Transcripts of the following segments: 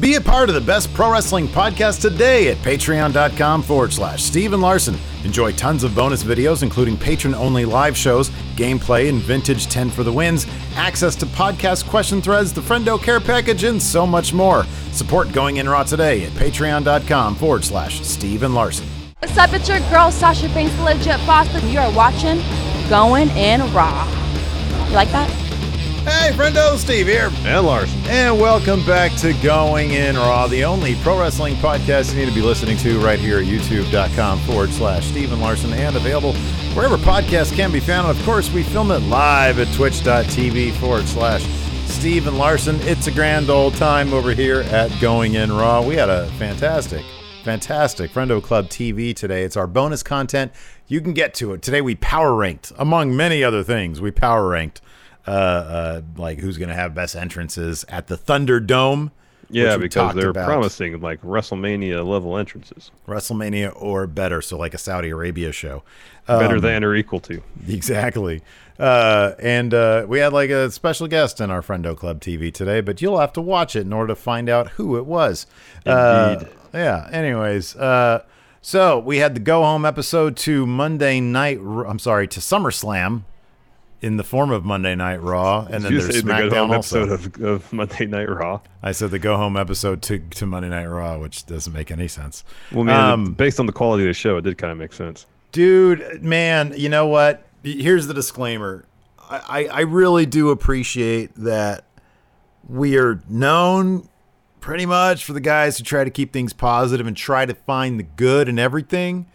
Be a part of the best pro wrestling podcast today at patreon.com forward slash Steven Larson. Enjoy tons of bonus videos, including patron only live shows, gameplay, and vintage 10 for the wins, access to podcast question threads, the Friendo Care Package, and so much more. Support Going In Raw today at patreon.com forward slash Steven Larson. What's up? It's your girl Sasha Banks, the legit boss, you are watching Going In Raw. You like that? Hey, friendo, Steve here. And Larson. And welcome back to Going In Raw, the only pro wrestling podcast you need to be listening to right here at youtube.com forward slash Steven Larson and available wherever podcasts can be found. And of course, we film it live at twitch.tv forward slash Steven Larson. It's a grand old time over here at Going In Raw. We had a fantastic, fantastic Friendo Club TV today. It's our bonus content. You can get to it. Today we power ranked, among many other things, we power ranked uh, uh, like who's going to have best entrances at the Thunderdome. Yeah, because they're about. promising like WrestleMania level entrances, WrestleMania or better, so like a Saudi Arabia show. better Um, than or equal to. Exactly. Uh, and uh, we had like a special guest in our Friendo Club TV today, but you'll have to watch it in order to find out who it was. Uh, Indeed. yeah. Anyways, uh, so we had the go home episode to Monday Night. I'm sorry, to SummerSlam in the form of Monday Night Raw, and then you there's say the good home SmackDown also. episode of, of Monday Night Raw. I said the go home episode to to Monday Night Raw, which doesn't make any sense. Well, man, Um, based on the quality of the show, it did kind of make sense. Dude, man, you know what? Here's the disclaimer. I, I, I really do appreciate that we are known pretty much for the guys who try to keep things positive and try to find the good in everything.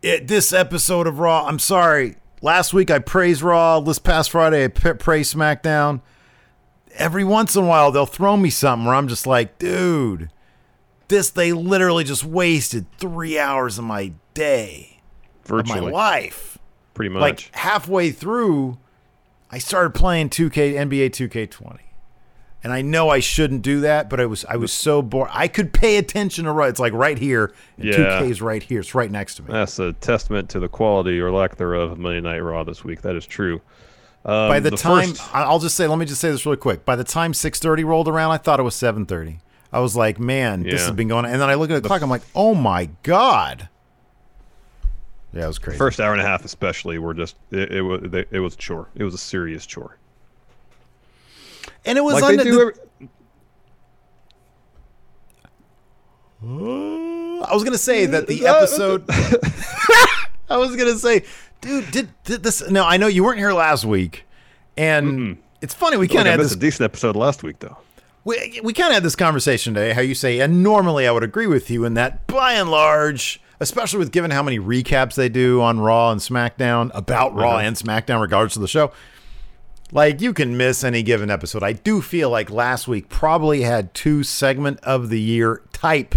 It, this episode of Raw, I'm sorry. Last week I praised Raw. This past Friday I praised SmackDown. Every once in a while they'll throw me something where I'm just like, dude, this they literally just wasted three hours of my day of my life. pretty much. Like halfway through, I started playing 2K NBA 2K20. And I know I shouldn't do that, but I was I was so bored. I could pay attention to right. It's like right here, and Yeah. 2K's right here. It's right next to me. That's a testament to the quality or lack thereof of Monday Night Raw this week. That is true. Um, By the, time first- I- I'll just say, let me just say this really quick. By the time 6:30 rolled around, I thought it was 7:30. I was like, man, this has been going. on. And then I look at the clock. I'm like, oh my god. Yeah, it was crazy. first hour and a half, especially, were just it, it was it was a chore. It was a serious chore. And it was Like on the- Every, I was gonna say that the episode. I was gonna say, dude, did, did this? No, I know you weren't here last week, and it's funny we kind of had missed this. a decent episode last week, though. We, we kind of had this conversation today. How you say, and normally I would agree with you in that, by and large, especially with given how many recaps they do on Raw and SmackDown about Raw uh-huh. and SmackDown, regardless of the show. Like you can miss any given episode. I do feel like last week probably had two segment of the year type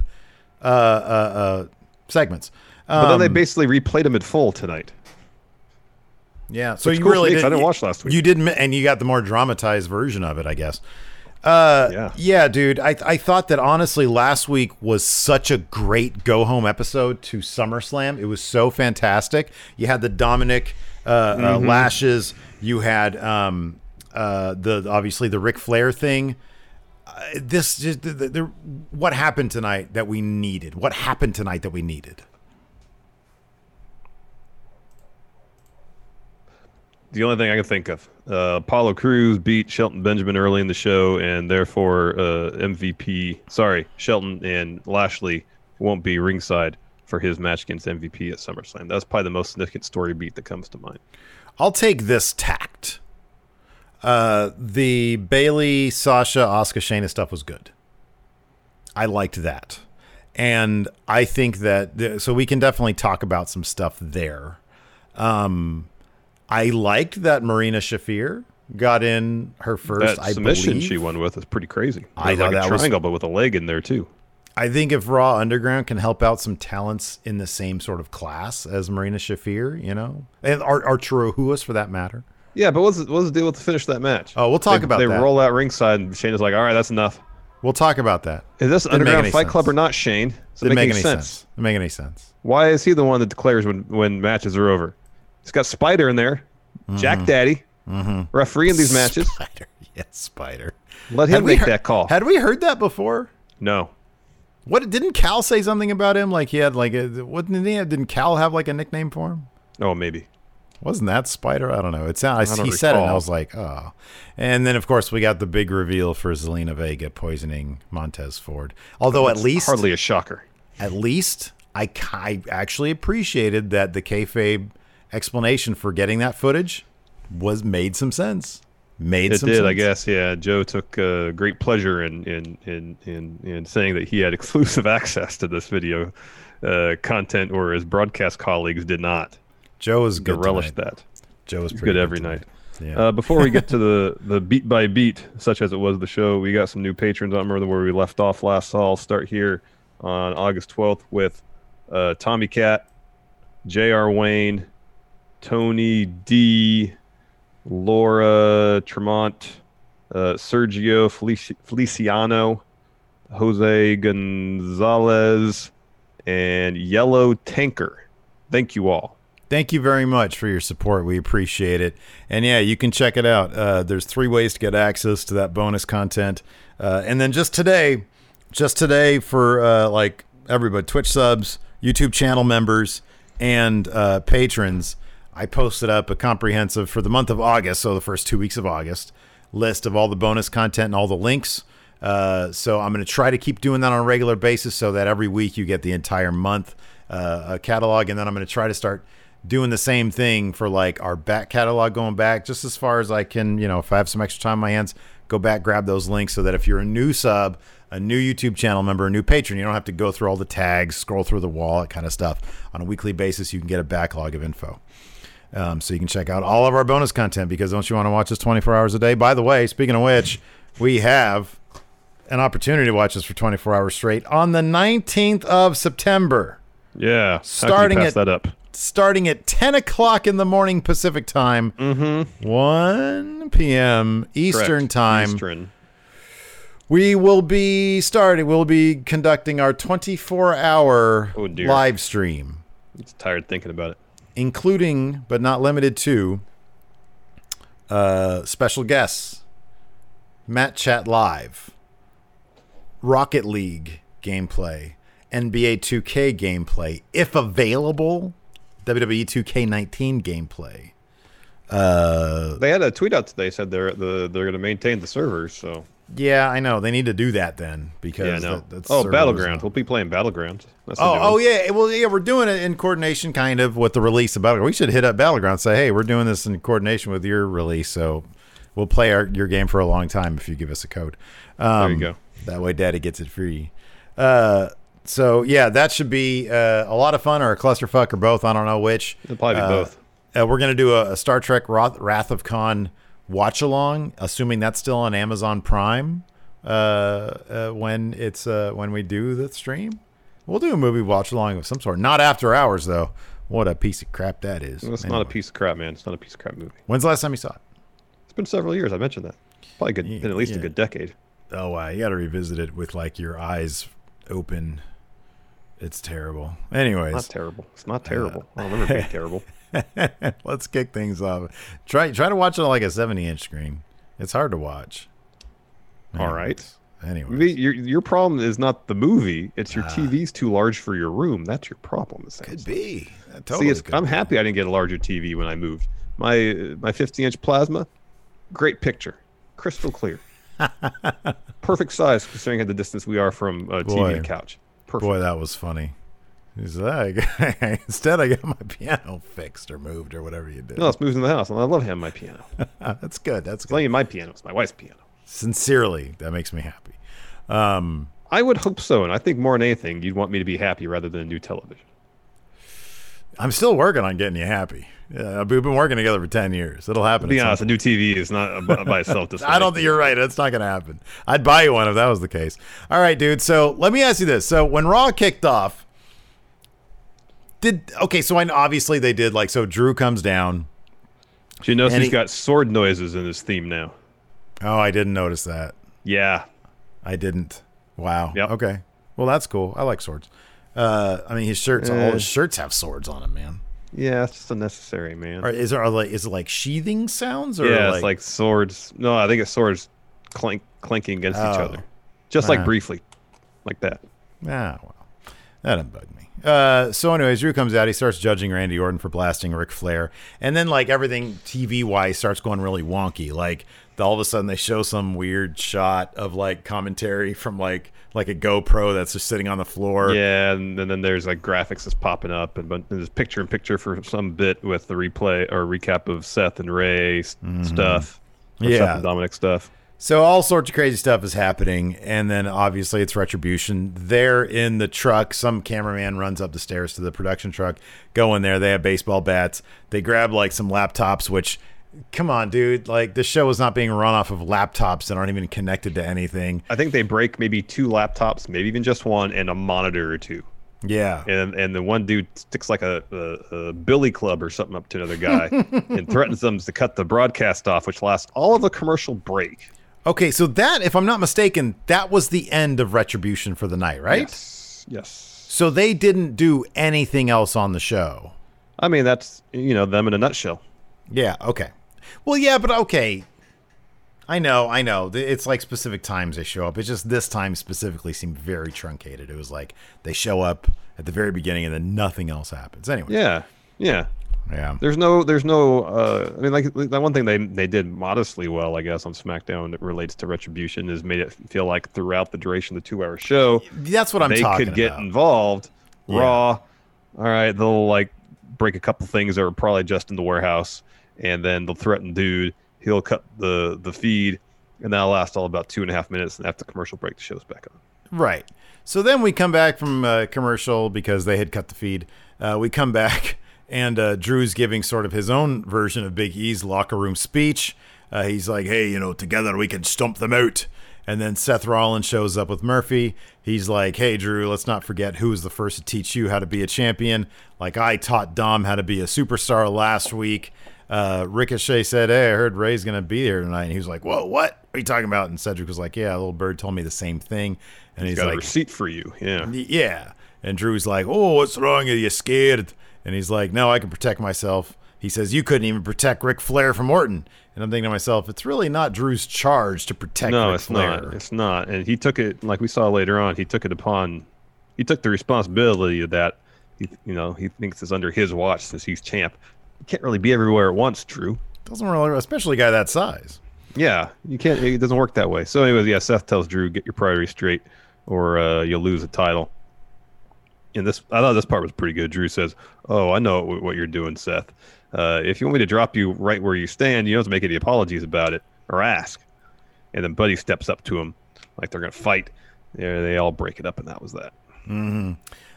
uh, uh, uh, segments. But then they Um, basically replayed them in full tonight. Yeah, so Which you cool really for me, 'cause did. I didn't watch last week. You didn't, and you got the more dramatized version of it, I guess. Uh, Yeah. yeah, dude. I I thought that honestly, last week was such a great go home episode to SummerSlam. It was so fantastic. You had the Dominic uh, uh, Mm-hmm. lashes. You had um uh the obviously the Ric Flair thing. Uh, this just the, the, the, what happened tonight that we needed. What happened tonight that we needed. The only thing I can think of, uh, Apollo Crews beat Shelton Benjamin early in the show, and therefore uh, MVP. Sorry, Shelton and Lashley won't be ringside for his match against MVP at SummerSlam. That's probably the most significant story beat that comes to mind. I'll take this tact. Uh, the Bayley, Sasha, Asuka, Shayna stuff was good. I liked that, and I think that th- so we can definitely talk about some stuff there. Um, I liked that Marina Shafir got in her first. that I submission believe. she won with is pretty crazy. I It thought like a that was- triangle, but with a leg in there too. I think if Raw Underground can help out some talents in the same sort of class as Marina Shafir, you know, and Ar- Arturo Ruas for that matter. Yeah, but what's the, what's the deal with the finish of that match? Oh, we'll talk They- about they that. roll out ringside, and Shane is like, "All right, that's enough." We'll talk about that. Is this Didn't Underground Fight sense. Club or not, Shane? Does it Didn't make, make any sense? Didn't make any sense. Why is he the one that declares when when matches are over? He's got Spider in there, Mm-hmm. Jack Daddy, refereeing these matches. Spider, yes, Spider. Let Had him we make heard- that call. Had we heard that before? no, What didn't Cal say something about him? Like he had like a what didn't he have? Didn't Cal have like a nickname for him? oh maybe. Wasn't that Spider? I don't know. It sounded. He said it, and I was like, oh. And then of course we got the big reveal for Zelina Vega poisoning Montez Ford. Although at least, hardly a shocker. at least I, I actually appreciated that the kayfabe explanation for getting that footage was made some sense. Made It some did, sense. I guess. Yeah, Joe took uh, great pleasure in in, in in in saying that he had exclusive access to this video uh, content, or his broadcast colleagues did not. Joe was good. relish tonight. that. Joe was pretty good every tonight. night. Yeah. Uh, before we get to the the beat by beat, such as it was the show, we got some new patrons. I remember where we left off last. So I'll start here on August 12th with uh, Tommy Cat, J.R. Wayne, Tony D, Laura Tremont, uh, Sergio Felici- Feliciano, Jose Gonzalez, and Yellow Tanker. Thank you all. Thank you very much for your support. We appreciate it. And yeah, you can check it out. Uh, there's three ways to get access to that bonus content. Uh, and then just today, just today for uh, like everybody, Twitch subs, YouTube channel members, and uh, patrons, I posted up a comprehensive for the month of August, so the first two weeks of August, list of all the bonus content and all the links. Uh, so I'm going to try to keep doing that on a regular basis so that every week you get the entire month uh, catalog, and then I'm going to try to start doing the same thing for like our back catalog going back just as far as I can, you know, if I have some extra time on my hands, go back, grab those links so that if you're a new sub, a new YouTube channel member, a new patron, you don't have to go through all the tags, scroll through the wall, that kind of stuff. On a weekly basis, you can get a backlog of info. Um, so you can check out all of our bonus content because don't you want to watch us 24 hours a day? By the way, speaking of which, we have an opportunity to watch us for 24 hours straight on the 19th of September Yeah, how could you Starting at- that up. starting at 10 o'clock in the morning Pacific time, 1 p.m. Eastern Mm-hmm. Correct. time. Eastern. We will be starting, we'll be conducting our 24 hour Oh, live stream, It's tired thinking about it. Including but not limited to uh, special guests, Matt Chat Live, Rocket League gameplay, NBA 2K gameplay, if available, WWE 2K19 gameplay. Uh, They had a tweet out today said they're the they're going to maintain the servers. So yeah, I know they need to do that then because yeah, no. that- that's oh, battlegrounds. We'll be playing battlegrounds. That's Oh, oh yeah. Well, yeah, we're doing it in coordination, kind of, with the release of Battleground. We should hit up Battleground, and say, hey, we're doing this in coordination with your release, so we'll play our, your game for a long time if you give us a code. Um, There you go. That way, Daddy gets it free. Uh, so yeah, that should be uh, a lot of fun, or a clusterfuck, or both. I don't know which. It'll probably be Uh, both. Uh, we're gonna do a, a Star Trek Wrath, Wrath of Khan watch along, assuming that's still on Amazon Prime. Uh, uh, when it's uh, when we do the stream, we'll do a movie watch along of some sort. Not after hours though. What a piece of crap that is. It's not a piece of crap, man. It's not a piece of crap movie. When's the last time you saw it? It's been several years. I mentioned that. Probably good, Yeah, been at least yeah. a good decade. Oh wow, you got to revisit it with like your eyes open. It's terrible. Anyways, Not terrible. It's not terrible. I don't remember being terrible. Let's kick things off. Try try to watch it on like a 70 inch screen. It's hard to watch. All right. Anyway, Your your problem is not the movie. It's your ah. TV's too large for your room. That's your problem. could be. That See, it's, could I'm be. happy I didn't get a larger TV when I moved. My my 50 inch plasma, great picture, crystal clear, perfect size considering the distance we are from a TV Boy. couch. Perfect. Boy, that was funny. He's like, instead I got my piano fixed or moved or whatever you did. No, it's moved in the house, and I love having my piano. That's good. That's not good. even my piano; it's my wife's piano. Sincerely, that makes me happy. Um, I would hope so, and I think more than anything, you'd want me to be happy rather than a new television. I'm still working on getting you happy. Yeah, we've been working together for ten years. It'll happen. To be honest, a new TV is not by by itself. I don't think you're right. That's not going to happen. I'd buy you one if that was the case. All right, dude. So let me ask you this. So when Raw kicked off, did okay? So I obviously they did like so. Drew comes down. Notice And he's he- got sword noises in his theme now? Oh, I didn't notice that. Yeah, I didn't. Wow. Yep. Okay. Well, that's cool. I like swords. Uh, I mean, his shirts. All Eh. his shirts have swords on them, man. yeah, it's just unnecessary, man. Or is there are like is it like sheathing sounds or yeah, like, it's like swords. No, I think it's swords clank clanking against each Oh. other, just Ah. like briefly, like that. Ah, well, that didn't bug me. Uh, so, anyways, Drew comes out. He starts judging Randy Orton for blasting Ric Flair, and then like everything TV wise starts going really wonky. Like all of a sudden they show some weird shot of like commentary from like like a GoPro that's just sitting on the floor. Yeah, and, then then there's like graphics that's popping up, and but there's picture in picture for some bit with the replay or recap of Seth and Rey s- stuff. or Mm-hmm. Yeah. Seth and Dominic stuff. So all sorts of crazy stuff is happening, and then obviously it's retribution. They're in the truck. Some cameraman runs up the stairs to the production truck. Go in there. They have baseball bats. They grab like some laptops. Which, come on, dude! Like this show is not being run off of laptops that aren't even connected to anything. I think they break maybe two laptops, maybe even just one, and a monitor or two. Yeah, And and the one dude sticks like a, a, a billy club or something up to another guy and threatens them to cut the broadcast off, which lasts all of the commercial break. Okay, so that, if I'm not mistaken, that was the end of retribution for the night, right? Yes. Yes. So they didn't do anything else on the show. I mean, that's you know them in a nutshell. Yeah, okay. Well, yeah, but okay. I know, I know. It's like specific times they show up. It's just this time specifically seemed very truncated. It was like they show up at the very beginning and then nothing else happens. Anyway. Yeah. Yeah. Yeah. There's no, there's no. Uh, I mean, like that one thing they they did modestly well, I guess, on SmackDown that relates to Retribution is made it feel like throughout the duration of the two-hour show, That's what I'm they talking could get about. involved. Yeah. Raw, all right, they'll like break a couple things that were probably just in the warehouse, and then they'll threaten dude. He'll cut the the feed, and that'll last all about two and a half minutes. And after the commercial break, the show's back on. Right. So then we come back from uh, commercial because they had cut the feed. Uh, we come back and uh, Drew's giving sort of his own version of Big E's locker room speech. Uh, he's like, "Hey, you know, together we can stomp them out." And then Seth Rollins shows up with Murphy. He's like, "Hey, Drew, let's not forget who was the first to teach you how to be a champion. Like I taught Dom how to be a superstar last week." Uh, Ricochet said, "Hey, I heard Rey's gonna be here tonight." And he was like, "Whoa, what are you talking about?" And Cedric was like, "Yeah, a little bird told me the same thing." And he's Got a like, receipt for you. Yeah. yeah. And Drew's like, oh, what's wrong? Are you scared? And he's like, no, I can protect myself. He says, you couldn't even protect Ric Flair from Orton. And I'm thinking to myself, it's really not Drew's charge to protect No, Ric it's Flair. not. It's not. And he took it like we saw later on. He took it upon. He took the responsibility of that. He, you know, he thinks it's under his watch since he's champ. You can't really be everywhere at once, Drew. Doesn't really, especially a guy that size. Yeah, you can't. It doesn't work that way. So, anyways, yeah, Seth tells Drew, "Get your priorities straight, or uh, you'll lose the title." And this, I thought this part was pretty good. Drew says, "Oh, I know what, you're doing, Seth. Uh, if you want me to drop you right where you stand, you don't have to make any apologies about it or ask." And then Buddy steps up to him, like they're gonna fight. There, they all break it up, and that was that.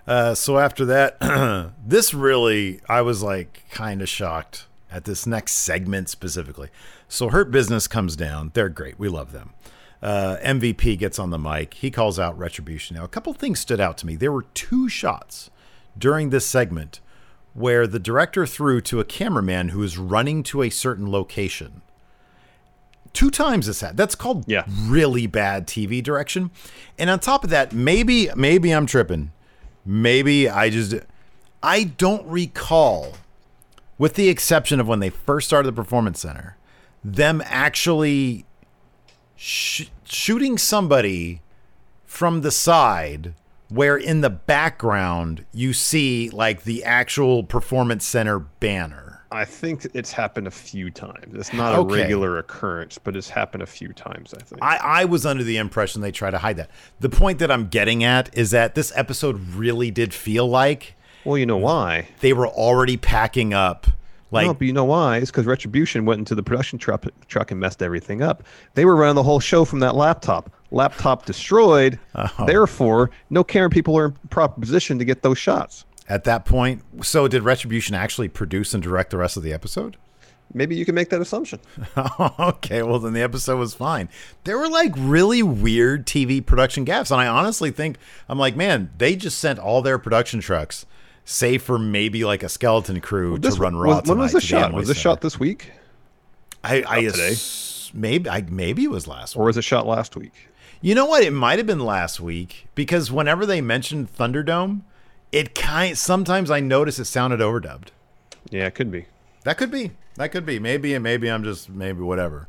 Uh, so after that, this really, I was like kind of shocked at this next segment specifically. So Hurt Business comes down. They're great. We love them. Uh, MVP gets on the mic. He calls out Retribution. Now, a couple things stood out to me. There were two shots during this segment where the director threw to a cameraman who is running to a certain location. Two times this had. That's called Yeah. really bad TV direction. And on top of that, maybe maybe I'm tripping. Maybe I just I don't recall with the exception of when they first started the performance center, them actually sh- shooting somebody from the side where in the background you see like the actual performance center banner. I think it's happened a few times. It's not Okay. a regular occurrence, but it's happened a few times. I think. I, I was under the impression they try to hide that. The point that I'm getting at is that this episode really did feel like well, you know why? they were already packing up. Like, no, but you know why? It's because Retribution went into the production truck, truck and messed everything up. They were running the whole show from that laptop. Laptop destroyed. Oh. Therefore, no camera people are in proper position to get those shots. at that point. So did Retribution actually produce and direct the rest of the episode? Maybe you can make that assumption. okay, well then the episode was fine. There were like really weird TV production gaps, and I honestly think I'm like, man, they just sent all their production trucks, save for maybe like a skeleton crew Well, to this run was- Raw when was the the shot? Amway Was this Center. shot this week, I, I Not today? maybe I maybe it was last week. or was it shot last week? You know what? It might have been last week because whenever they mentioned Thunderdome, it kind sometimes I notice it sounded overdubbed. Yeah, it could be. That could be. That could be. Maybe and maybe I'm just maybe whatever.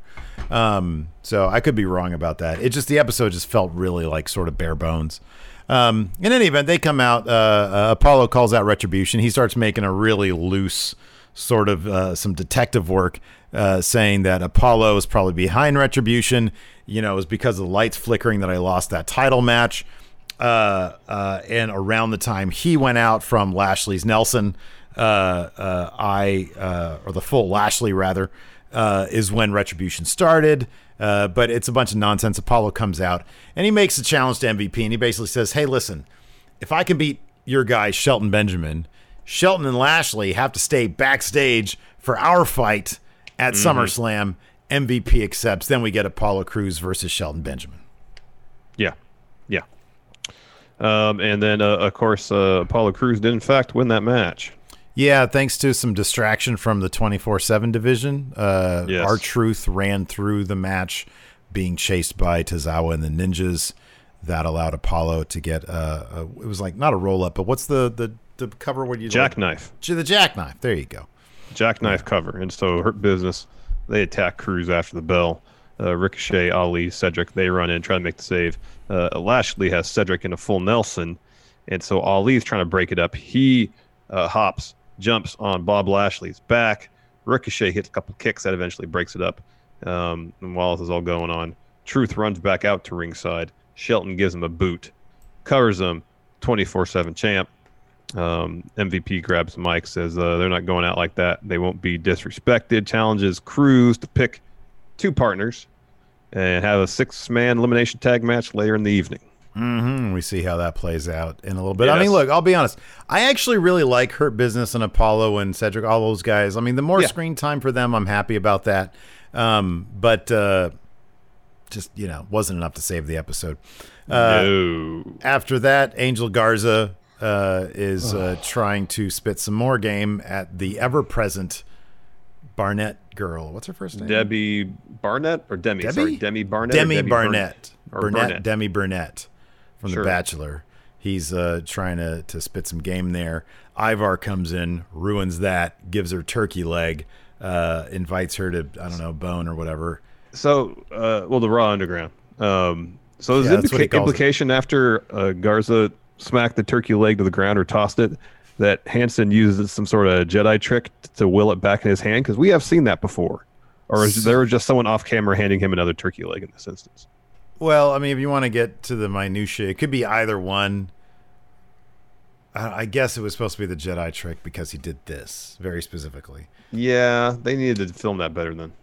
Um, so I could be wrong about that. It just the episode just felt really like sort of bare bones. Um, in any event, they come out. Uh, uh, Apollo calls out Retribution. He starts making a really loose sort of uh, some detective work, uh, saying that Apollo is probably behind Retribution. You know, it was because of the lights flickering that I lost that title match. Uh, uh, and around the time he went out from Lashley's Nelson, I or the full Lashley rather, uh, is when Retribution started. Uh, but it's a bunch of nonsense. Apollo comes out and he makes a challenge to MVP, and he basically says, "Hey, listen, if I can beat your guy Shelton Benjamin, Shelton and Lashley have to stay backstage for our fight at SummerSlam. MVP accepts. Then we get Apollo Crews versus Shelton Benjamin. Yeah, yeah. Um, and then, uh, of course, uh, Apollo Crews did in fact win that match. Yeah, thanks to some distraction from the 24 7 division. Uh, Yes. R-Truth ran through the match being chased by Tozawa and the Ninjas. That allowed Apollo to get, uh, a, it was like not a roll up, but what's the, the, the cover? What do you Jackknife, Like? The jackknife. There you go. jackknife cover, and so Hurt Business they attack Crews after the bell. Uh, Ricochet, Ali, Cedric they run in try to make the save. Uh, Lashley has Cedric in a full Nelson, and so Ali's trying to break it up. He uh, hops, jumps on Bob Lashley's back. Ricochet hits a couple kicks that eventually breaks it up. Um, and while this is all going on, Truth runs back out to ringside. Shelton gives him a boot, covers him, 24 7 champ. Um, MVP grabs mic, says uh, they're not going out like that. They won't be disrespected. Challenges Crews to pick two partners and have a six man elimination tag match later in the evening. Hmm We see how that plays out in a little bit. I mean, look, I'll be honest. I actually really like Hurt Business and Apollo and Cedric, all those guys. I mean, the more Yeah. screen time for them, I'm happy about that. Um, but uh, just, you know, wasn't enough to save the episode. Uh, no. After that, Angel Garza uh, is uh, trying to spit some more game at the ever present Barnett girl. What's her first name? Debbie Barnett or Demi? Debbie? Sorry, Demi Barnett. Demi Barnett. Or Burnett, Burnett. Demi Burnett from Sure. The Bachelor. He's uh, trying to, to spit some game there. Ivar comes in, ruins that, gives her turkey leg, uh, invites her to, I don't know, bone or whatever. So, uh, well, the Raw Underground. Um, so Yeah, there's that's what he implica- calls it. implication after uh, Garza smacked the turkey leg to the ground or tossed it that Hanson uses some sort of Jedi trick to will it back in his hand because we have seen that before. Or is there just someone off camera handing him another turkey leg in this instance? Well, I mean, if you want to get to the minutiae, it could be either one. I I guess it was supposed to be the Jedi trick because he did this very specifically. Yeah, they needed to film that better then.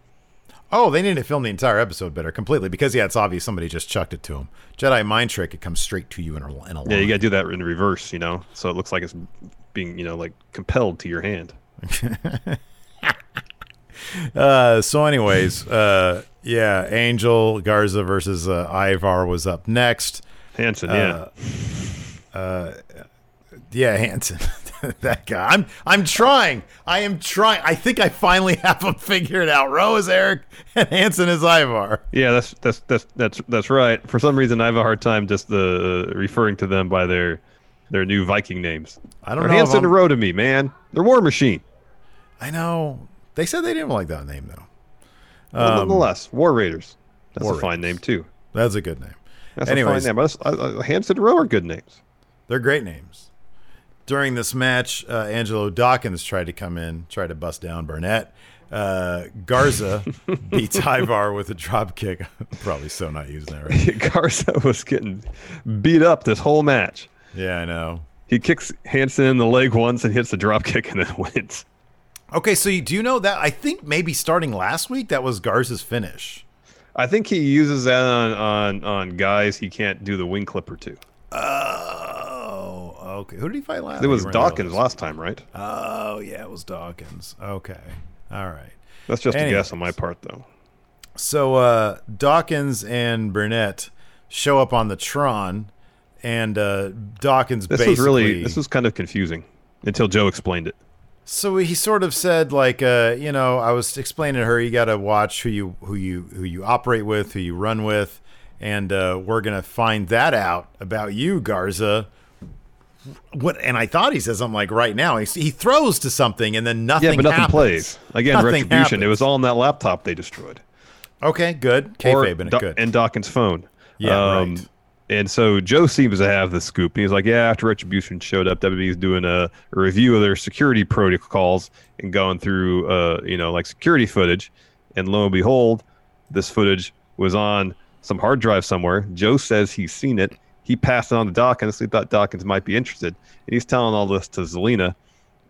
Oh, they needed to film the entire episode better completely because, yeah, it's obvious somebody just chucked it to him. Jedi mind trick, it comes straight to you in a, in a line. Yeah, you got to do that in reverse, you know, so it looks like it's being, you know, like compelled to your hand. Uh, so, anyways, uh, yeah, Angel Garza versus uh, Ivar was up next. Hanson, yeah. Yeah, Hanson, that guy. I'm I'm trying. I am trying. I think I finally have him figured out. Rowe is Eric, and Hanson is Ivar. Yeah, that's that's that's that's that's right. For some reason, I have a hard time just uh, referring to them by their their new Viking names. I don't They're know. Hanson and Rowe to me, man. They're War Machine. I know. They said they didn't like that name though. Well, nonetheless, War Raiders. That's Um, War a fine name too. That's a good name. That's Anyways. a fine name. But that's- uh, uh, Hanson and Rowe are good names. They're great names. During this match, uh, Angelo Dawkins tried to come in, tried to bust down Burnett. Uh, Garza beats Ivar with a drop kick. Probably so not using that right. Garza was getting beat up this whole match. Yeah, I know. He kicks Hanson in the leg once and hits the drop kick and then wins. Okay, so you, do you know that? I think maybe starting last week that was Garza's finish. I think he uses that on on, on guys he can't do the wing clipper to. Oh, okay. Who did he fight last? It was Dawkins last time, right? Oh yeah, it was Dawkins. Okay, all right. That's just a guess on my part, though. So uh, Dawkins and Burnett show up on the Tron, and uh, Dawkins This was really this was kind of confusing until Joe explained it. So he sort of said, like, uh, you know, I was explaining to her, you got to watch who you who you who you operate with, who you run with, and uh, we're gonna find that out about you, Garza. What? And I thought he said something like right now. He, he throws to something, and then nothing. Yeah, but nothing happens. plays. Again, Nothing retribution. It was all on that laptop they destroyed. Okay, good. Kayfabe in it, good. And Dawkins' phone. Yeah, right. And so Joe seems to have the scoop. And he's like, yeah, after Retribution showed up, WWE's doing a, a review of their security protocols and going through, uh, you know, like security footage. And lo and behold, this footage was on some hard drive somewhere. Joe says he's seen it. He passed it on to Dawkins. He thought Dawkins might be interested. And he's telling all this to Zelina.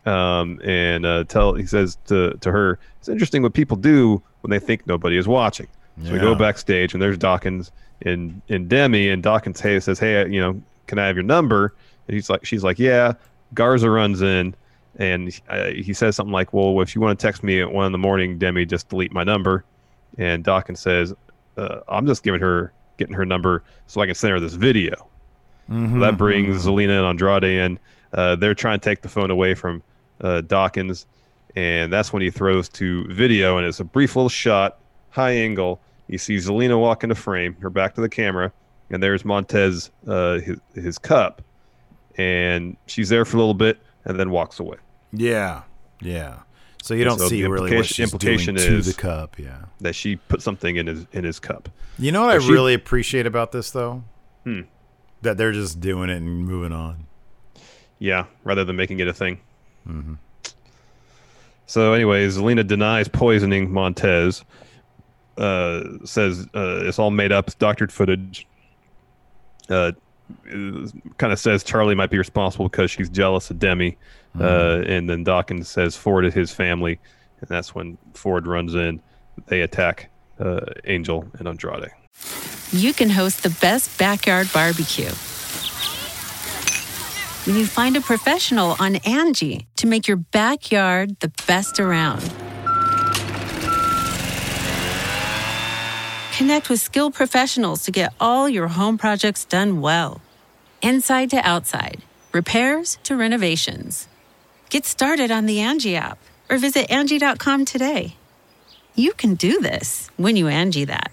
Um, and uh, tell he says to, to her, it's interesting what people do when they think nobody is watching. So we go backstage and there's Dawkins and and Demi and Dawkins hey says hey you know can I have your number and he's like she's like yeah Garza runs in and uh, he says something like well if you want to text me at one in the morning Demi just delete my number and Dawkins says uh, I'm just giving her getting her number so I can send her this video Mm-hmm. so that brings Zelina and Andrade in. Uh, they're trying to take the phone away from uh, Dawkins, and that's when he throws to video, and it's a brief little shot, high angle. You see Zelina walk into frame, her back to the camera, and there's Montez, uh, his, his cup, and she's there for a little bit, and then walks away. Yeah, yeah. So you don't So see the really what she's implication doing to is- the cup. Yeah. That she put something in his in his cup. You know what I she- really appreciate about this though? Hmm. That they're just doing it and moving on. Yeah, rather than making it a thing. Hmm. So, anyways, Zelina denies poisoning Montez. Uh, says uh, it's all made up, it's doctored footage. Uh, kind of says Charlie might be responsible because she's jealous of Demi. Uh, and then Dawkins says Ford is his family, and that's when Ford runs in. They attack uh, Angel and Andrade. you can host the best backyard barbecue. When you find a professional on Angie to make your backyard the best around. Connect with skilled professionals to get all your home projects done well. Inside to outside, repairs to renovations. Get started on the Angie app or visit Angie.com today. You can do this when you Angie that.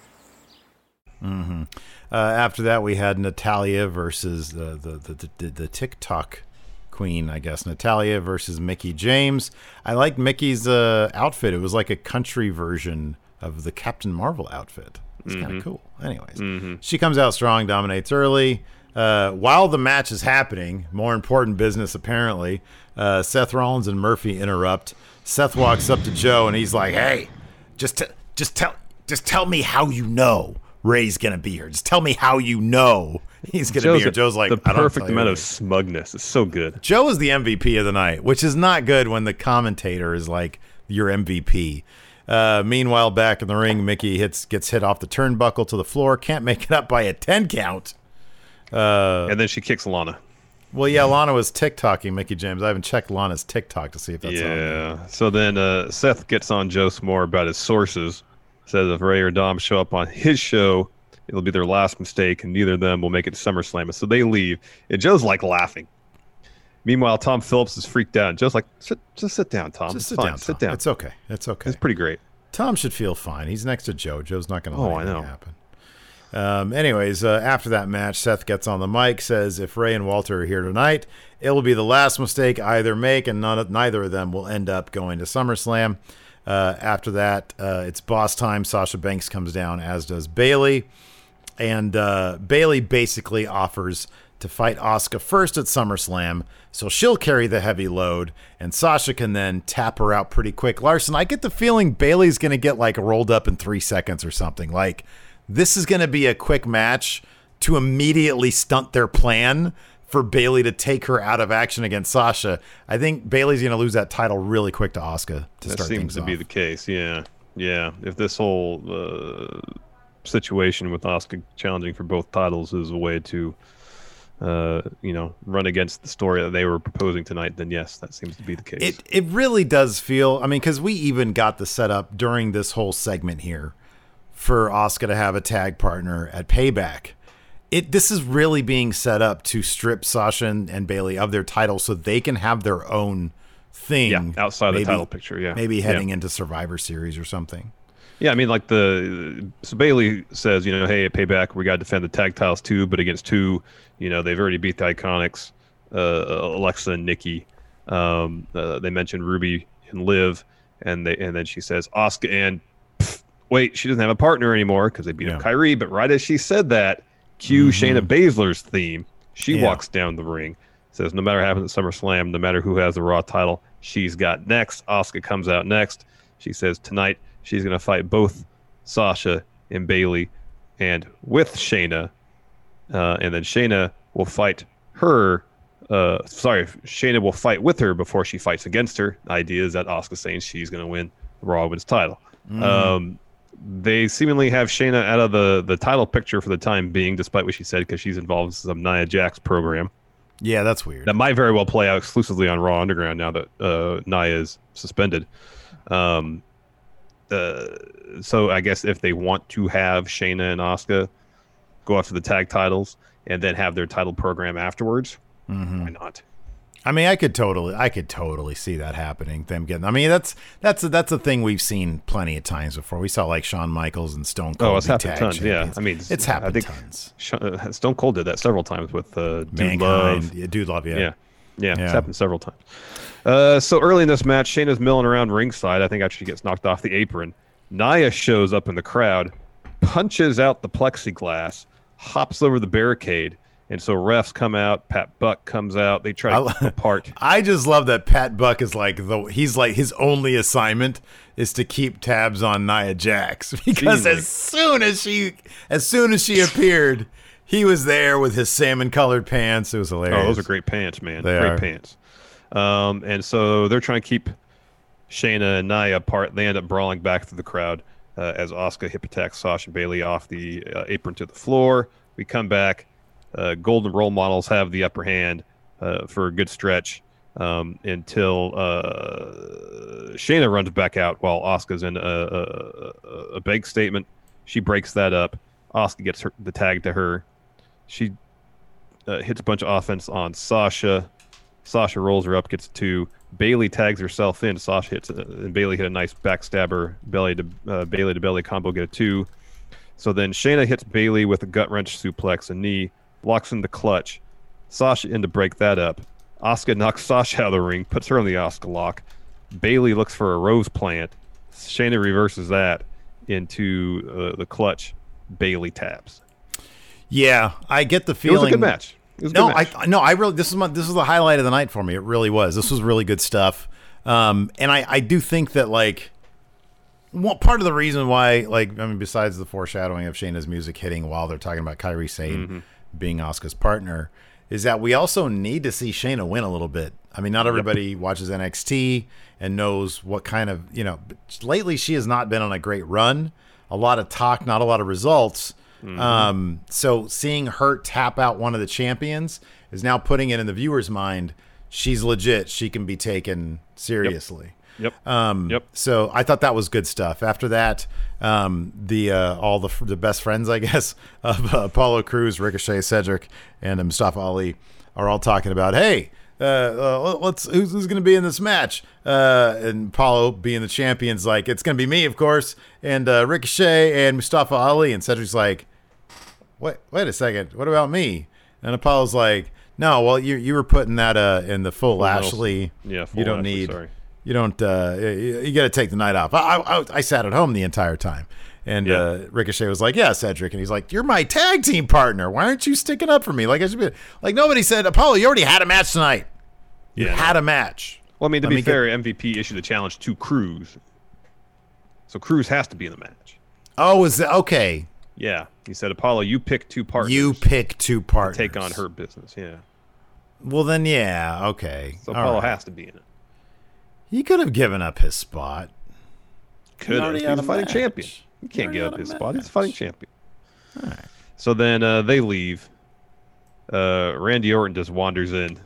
Uh, after that, we had Natalya versus the the, the, the the TikTok queen, I guess. Natalya versus Mickie James. I liked Mickie's uh, outfit. It was like a country version of the Captain Marvel outfit. It's kind of cool. Anyways, she comes out strong, dominates early. Uh, while the match is happening, more important business apparently. Uh, Seth Rollins and Murphy interrupt. Seth walks up to Joe and he's like, "Hey, just t- just tell just tell me how you know Rey's gonna be here. Just tell me how you know he's gonna be here." Joe's like, the "I don't perfect amount of smugness. It's so good. Joe is the MVP of the night, which is not good when the commentator is like your MVP. Uh, meanwhile, back in the ring, Mickie hits gets hit off the turnbuckle to the floor. Can't make it up by a ten count. Uh, and then she kicks Lana. Well, yeah, Lana was TikToking Mickie James. I haven't checked Lana's TikTok to see if that's on. yeah. So then uh, Seth gets on Joe more about his sources. Says if Rey or Dom show up on his show, it'll be their last mistake, and neither of them will make it to SummerSlam. And so they leave, and Joe's like laughing. Meanwhile, Tom Phillips is freaked out. Joe's like, sit, "Just sit down, Tom. Just it's sit fine. down. Sit down. It's okay. It's okay. It's pretty great." Tom should feel fine. He's next to Joe. Joe's not going to Oh, let I know. happen. Um, anyways, uh, after that match, Seth gets on the mic, says if Rey and Walter are here tonight, it will be the last mistake either make, and none of, neither of them will end up going to SummerSlam. Uh, after that, uh, it's boss time. Sasha Banks comes down, as does Bayley. And uh, Bayley basically offers to fight Asuka first at SummerSlam, so she'll carry the heavy load, and Sasha can then tap her out pretty quick. Larson, I get the feeling Bayley's going to get like rolled up in three seconds or something. Like this is going to be a quick match to immediately stunt their plan for Bayley to take her out of action against Sasha. I think Bayley's going to lose that title really quick to Asuka to That start seems to off. be the case. Yeah, yeah. If this whole uh, situation with Asuka challenging for both titles is a way to uh, you know, run against the story that they were proposing tonight, then yes, that seems to be the case. It it really does feel. I mean, because we even got the setup during this whole segment here for Asuka to have a tag partner at Payback. It this is really being set up to strip Sasha and, and Bayley of their title so they can have their own thing. yeah, outside maybe- the title picture, yeah, Maybe Yeah. heading into Survivor Series or something. Yeah, I mean, like the so Bayley says, you know, hey, Payback, we got to defend the tag titles too, but against two, you know, they've already beat the Iconics, uh, Alexa and Nikki. Um, uh, they mentioned Ruby and Liv, and they and then she says Asuka and pff, wait, she doesn't have a partner anymore because they beat Yeah. up Kairi. But right as she said that, cue Shayna Baszler's theme. She Yeah. walks down the ring, says, no matter what happens at SummerSlam, no matter who has the Raw title, she's got next. Asuka comes out next. She says tonight she's going to fight both Sasha and Bayley, and with Shayna, uh, and then Shayna will fight her. Uh, sorry, Shayna will fight with her before she fights against her. The idea is that Asuka's saying she's going to win the Raw Women's title. Um, they seemingly have Shayna out of the, the title picture for the time being, despite what she said, because she's involved in some Nia Jax program. Yeah, that's weird. That might very well play out exclusively on Raw Underground now that uh, Nia is suspended. Um, uh, so I guess if they want to have Shayna and Asuka go after the tag titles and then have their title program afterwards, why not? I mean, I could totally, I could totally see that happening. Them getting. I mean, that's that's a, that's a thing we've seen plenty of times before. We saw like Shawn Michaels and Stone Cold. Oh, it's happened tons. Yeah. I mean, it's I happened think tons. Uh, Stone Cold did that several times with uh, Dude Mankind, Love. yeah, dude, love, yeah. Yeah. Yeah, Yeah. it's happened several times. Uh, so early in this match, Shayna's milling around ringside. I think she gets knocked off the apron, Nia shows up in the crowd, punches out the plexiglass, hops over the barricade, and so refs come out. Pat Buck comes out. They try to I- apart. I just love that Pat Buck is like the he's like his only assignment is to keep tabs on Nia Jax because as soon as she as soon as she appeared, he was there with his salmon colored pants. It was hilarious. Oh, those are great pants, man. They great are. pants. Um, and so they're trying to keep Shayna and Nia apart. They end up brawling back through the crowd uh, as Asuka hip attacks Sasha and Bayley off the uh, apron to the floor. We come back. Uh, Golden role models have the upper hand uh, for a good stretch um, until uh, Shayna runs back out while Asuka's in a, a, a, big statement. She breaks that up. Asuka gets her, the tag to her. She uh, hits a bunch of offense on Sasha. Sasha rolls her up, gets two. Bayley tags herself in. Sasha hits, uh, and Bayley hit a nice backstabber belly to uh, Bayley to belly combo, get a two. So then Shayna hits Bayley with a gut wrench suplex, a knee, locks in the clutch. Sasha in to break that up. Asuka knocks Sasha out of the ring, puts her on the Asuka lock. Bayley looks for a rose plant. Shayna reverses that into uh, the clutch. Bayley taps. Yeah, I get the feeling. It was a good match. No, good match. I no, I really this is my this is the highlight of the night for me. It really was. This was really good stuff. Um, and I I do think that like one part of the reason why like I mean besides the foreshadowing of Shayna's music hitting while they're talking about Kairi Sane Mm-hmm. being Asuka's partner is that we also need to see Shayna win a little bit. I mean, not everybody watches NXT and knows what kind of you know. Lately, she has not been on a great run. A lot of talk, not a lot of results. Um, so seeing her tap out one of the champions is now putting it in the viewer's mind. She's legit. She can be taken seriously. Yep. Um, Yep. So I thought that was good stuff. After that, um, the uh, all the the best friends, I guess, of uh, Apollo Crews, Ricochet, Cedric, and Mustafa Ali are all talking about, hey. Uh, uh, let's who's, who's going to be in this match? Uh, and Paulo being the champion's like it's going to be me, of course, and uh, Ricochet and Mustafa Ali. And Cedric's like, wait, wait a second, what about me? And Apollo's like, no, well, you you were putting that uh in the full, Nelson. Lashley. Yeah, full you don't Lashley, need. sorry. You don't. Uh, you, you got to take the night off. I, I I sat at home the entire time, and Yeah. uh, Ricochet was like, "Yeah, Cedric," and he's like, "You're my tag team partner. Why aren't you sticking up for me? Like I should be." Like nobody said, Apollo, you already had a match tonight. You Yeah, had a match. Well, I mean, to Let be me get- fair, MVP issued the challenge to Crews, so Crews has to be in the match. Oh, is that okay? Yeah, he said, Apollo, you pick two partners. You pick two to partners. take on Hurt Business. Yeah, Well, then yeah, okay. so All Apollo right. has to be in it. He could have given up his spot. Could have. already He's had a a fighting match. champion. He can't give up a his spot. He's a fighting champion. All right. So then uh, they leave. uh, Randy Orton just wanders in,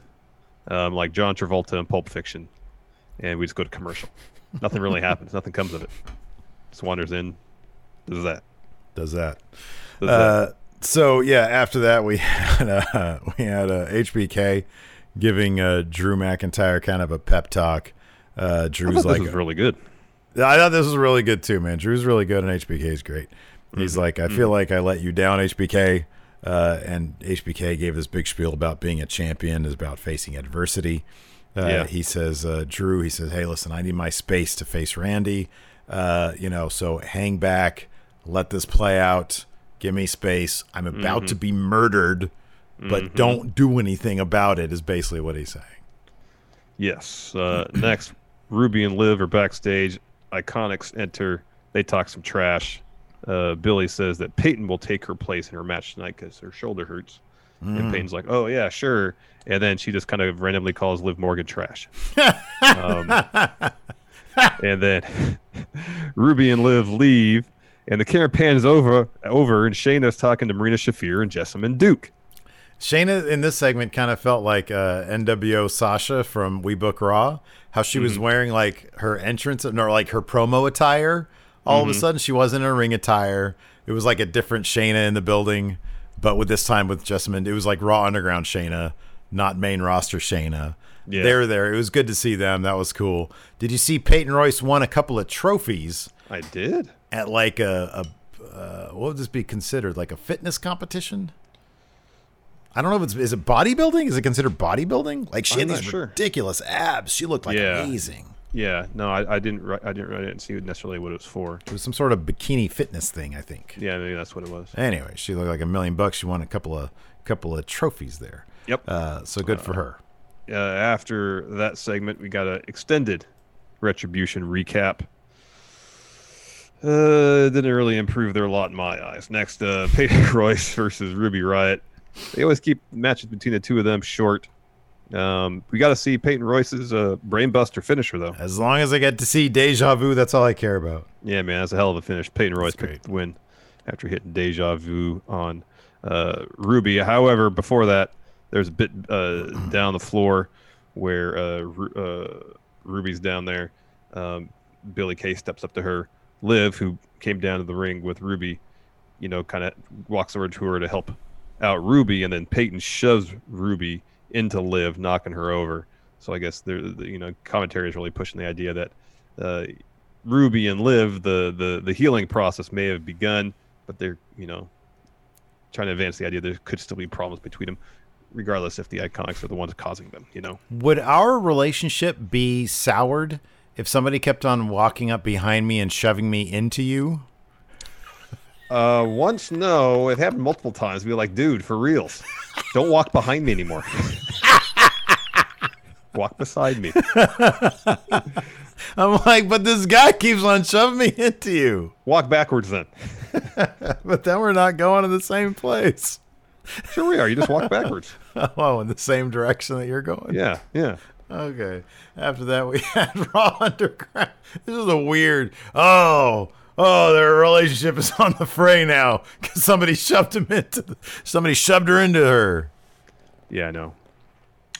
um, like John Travolta in Pulp Fiction, and we just go to commercial. Nothing really happens. Nothing comes of it. Just wanders in, does that. Does that. Does Uh, that. so yeah, after that we had uh, we had uh, HBK giving uh, Drew McIntyre kind of a pep talk. Uh, Drew's like, this was really good. I thought this was really good too, man. Drew's really good and HBK's great. He's Mm-hmm. like, I feel like I let you down, HBK. Uh, and HBK gave this big spiel about being a champion is about facing adversity. Uh, Yeah. He says, uh, Drew, he says, hey, listen, I need my space to face Randy. Uh, you know, so hang back, let this play out, give me space. I'm about Mm-hmm. to be murdered, but don't do anything about it, is basically what he's saying. Yes. Uh, next, Ruby and Liv are backstage. Iconics enter. They talk some trash. Uh, Billy says that Peyton will take her place in her match tonight because her shoulder hurts. And Peyton's like, "Oh yeah, sure." And then she just kind of randomly calls Liv Morgan trash. um, and then Ruby and Liv leave, and the camera pans over over, and Shayna's talking to Marina Shafir and Jessamine Duke. Shayna in this segment kind of felt like uh, NWO Sasha from We Book Raw. How she was wearing like her entrance or like her promo attire. All of a sudden, she wasn't in a ring attire. It was like a different Shayna in the building, but with this time with Jessamine, it was like Raw Underground Shayna, not main roster Shayna. Yeah. They were there. It was good to see them. That was cool. Did you see Peyton Royce won a couple of trophies I did. At like a, a uh, what would this be considered? Like a fitness competition? I don't know if it's is it bodybuilding? Is it considered bodybuilding? Like she had these sure. ridiculous abs. She looked like Yeah. amazing. Yeah. No, I, I didn't. I didn't. I didn't see necessarily what it was for. It was some sort of bikini fitness thing, I think. Yeah, maybe that's what it was. Anyway, she looked like a million bucks. She won a couple of couple of trophies there. Yep. Uh, so good for her. uh, after that segment, we got an extended retribution recap. Uh, didn't really improve their lot in my eyes. Next, uh, Peyton Royce versus Ruby Riot. They always keep matches between the two of them short. Um, we got to see Peyton Royce's uh, brainbuster finisher though. As long as I get to see Deja Vu, that's all I care about. Yeah, man, that's a hell of a finish. Peyton Royce picked the win after hitting Deja Vu on uh, Ruby. However, before that, there's a bit uh, down the floor where uh, Ru- uh, Ruby's down there. Um, Billy Kay steps up to her. Liv, who came down to the ring with Ruby, you know, kind of walks over to her to help out Ruby, and then Peyton shoves Ruby into Liv, knocking her over. So I guess there, the, you know, commentary is really pushing the idea that uh, Ruby and Liv, the, the the healing process may have begun, but they're you know trying to advance the idea there could still be problems between them, regardless if the iconics are the ones causing them. You know, Would our relationship be soured if somebody kept on walking up behind me and shoving me into you? uh, once no, it happened multiple times. Be like, dude, for reals, don't walk behind me anymore. walk beside me. I'm like, but this guy keeps on shoving me into you. Walk backwards then. But then we're not going to the same place. Sure, we are. You just walk backwards. Oh, in the same direction that you're going. Yeah, yeah. Okay. After that, we had Raw Underground. This is a weird. Oh, oh, their relationship is on the fray now because somebody shoved him into. The, somebody shoved her into her. Yeah, I know.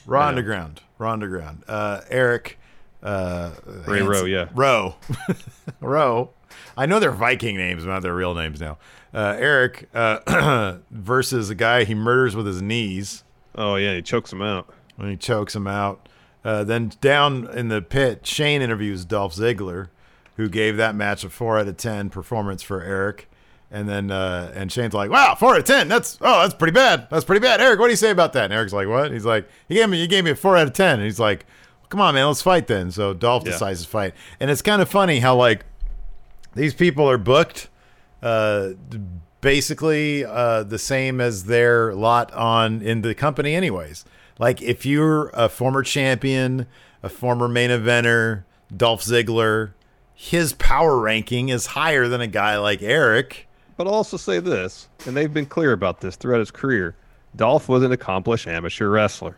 Raw I know. Underground. Raw Underground. Uh, Eric. Uh, Ray Rowe, yeah. Rowe. Rowe. I know they're Viking names, not their real names now. Uh, Eric uh, versus a guy he murders with his knees. Oh yeah, he chokes him out. when he chokes him out. Uh, then down in the pit, Shane interviews Dolph Ziggler, who gave that match a four out of ten performance for Eric. And then uh, and Shane's like, "Wow, four out of ten. That's oh, that's pretty bad. That's pretty bad." Eric, what do you say about that? And Eric's like, "What?" He's like, "He gave me, he gave me a four out of 10. And he's like, "Come on, man, let's fight then." So Dolph Yeah. decides to fight, and it's kind of funny how like these people are booked uh, basically uh, the same as their lot on in the company, anyways. Like if you're a former champion, a former main eventer, Dolph Ziggler, his power ranking is higher than a guy like Eric. But I'll also say this, and they've been clear about this throughout his career. Dolph was an accomplished amateur wrestler.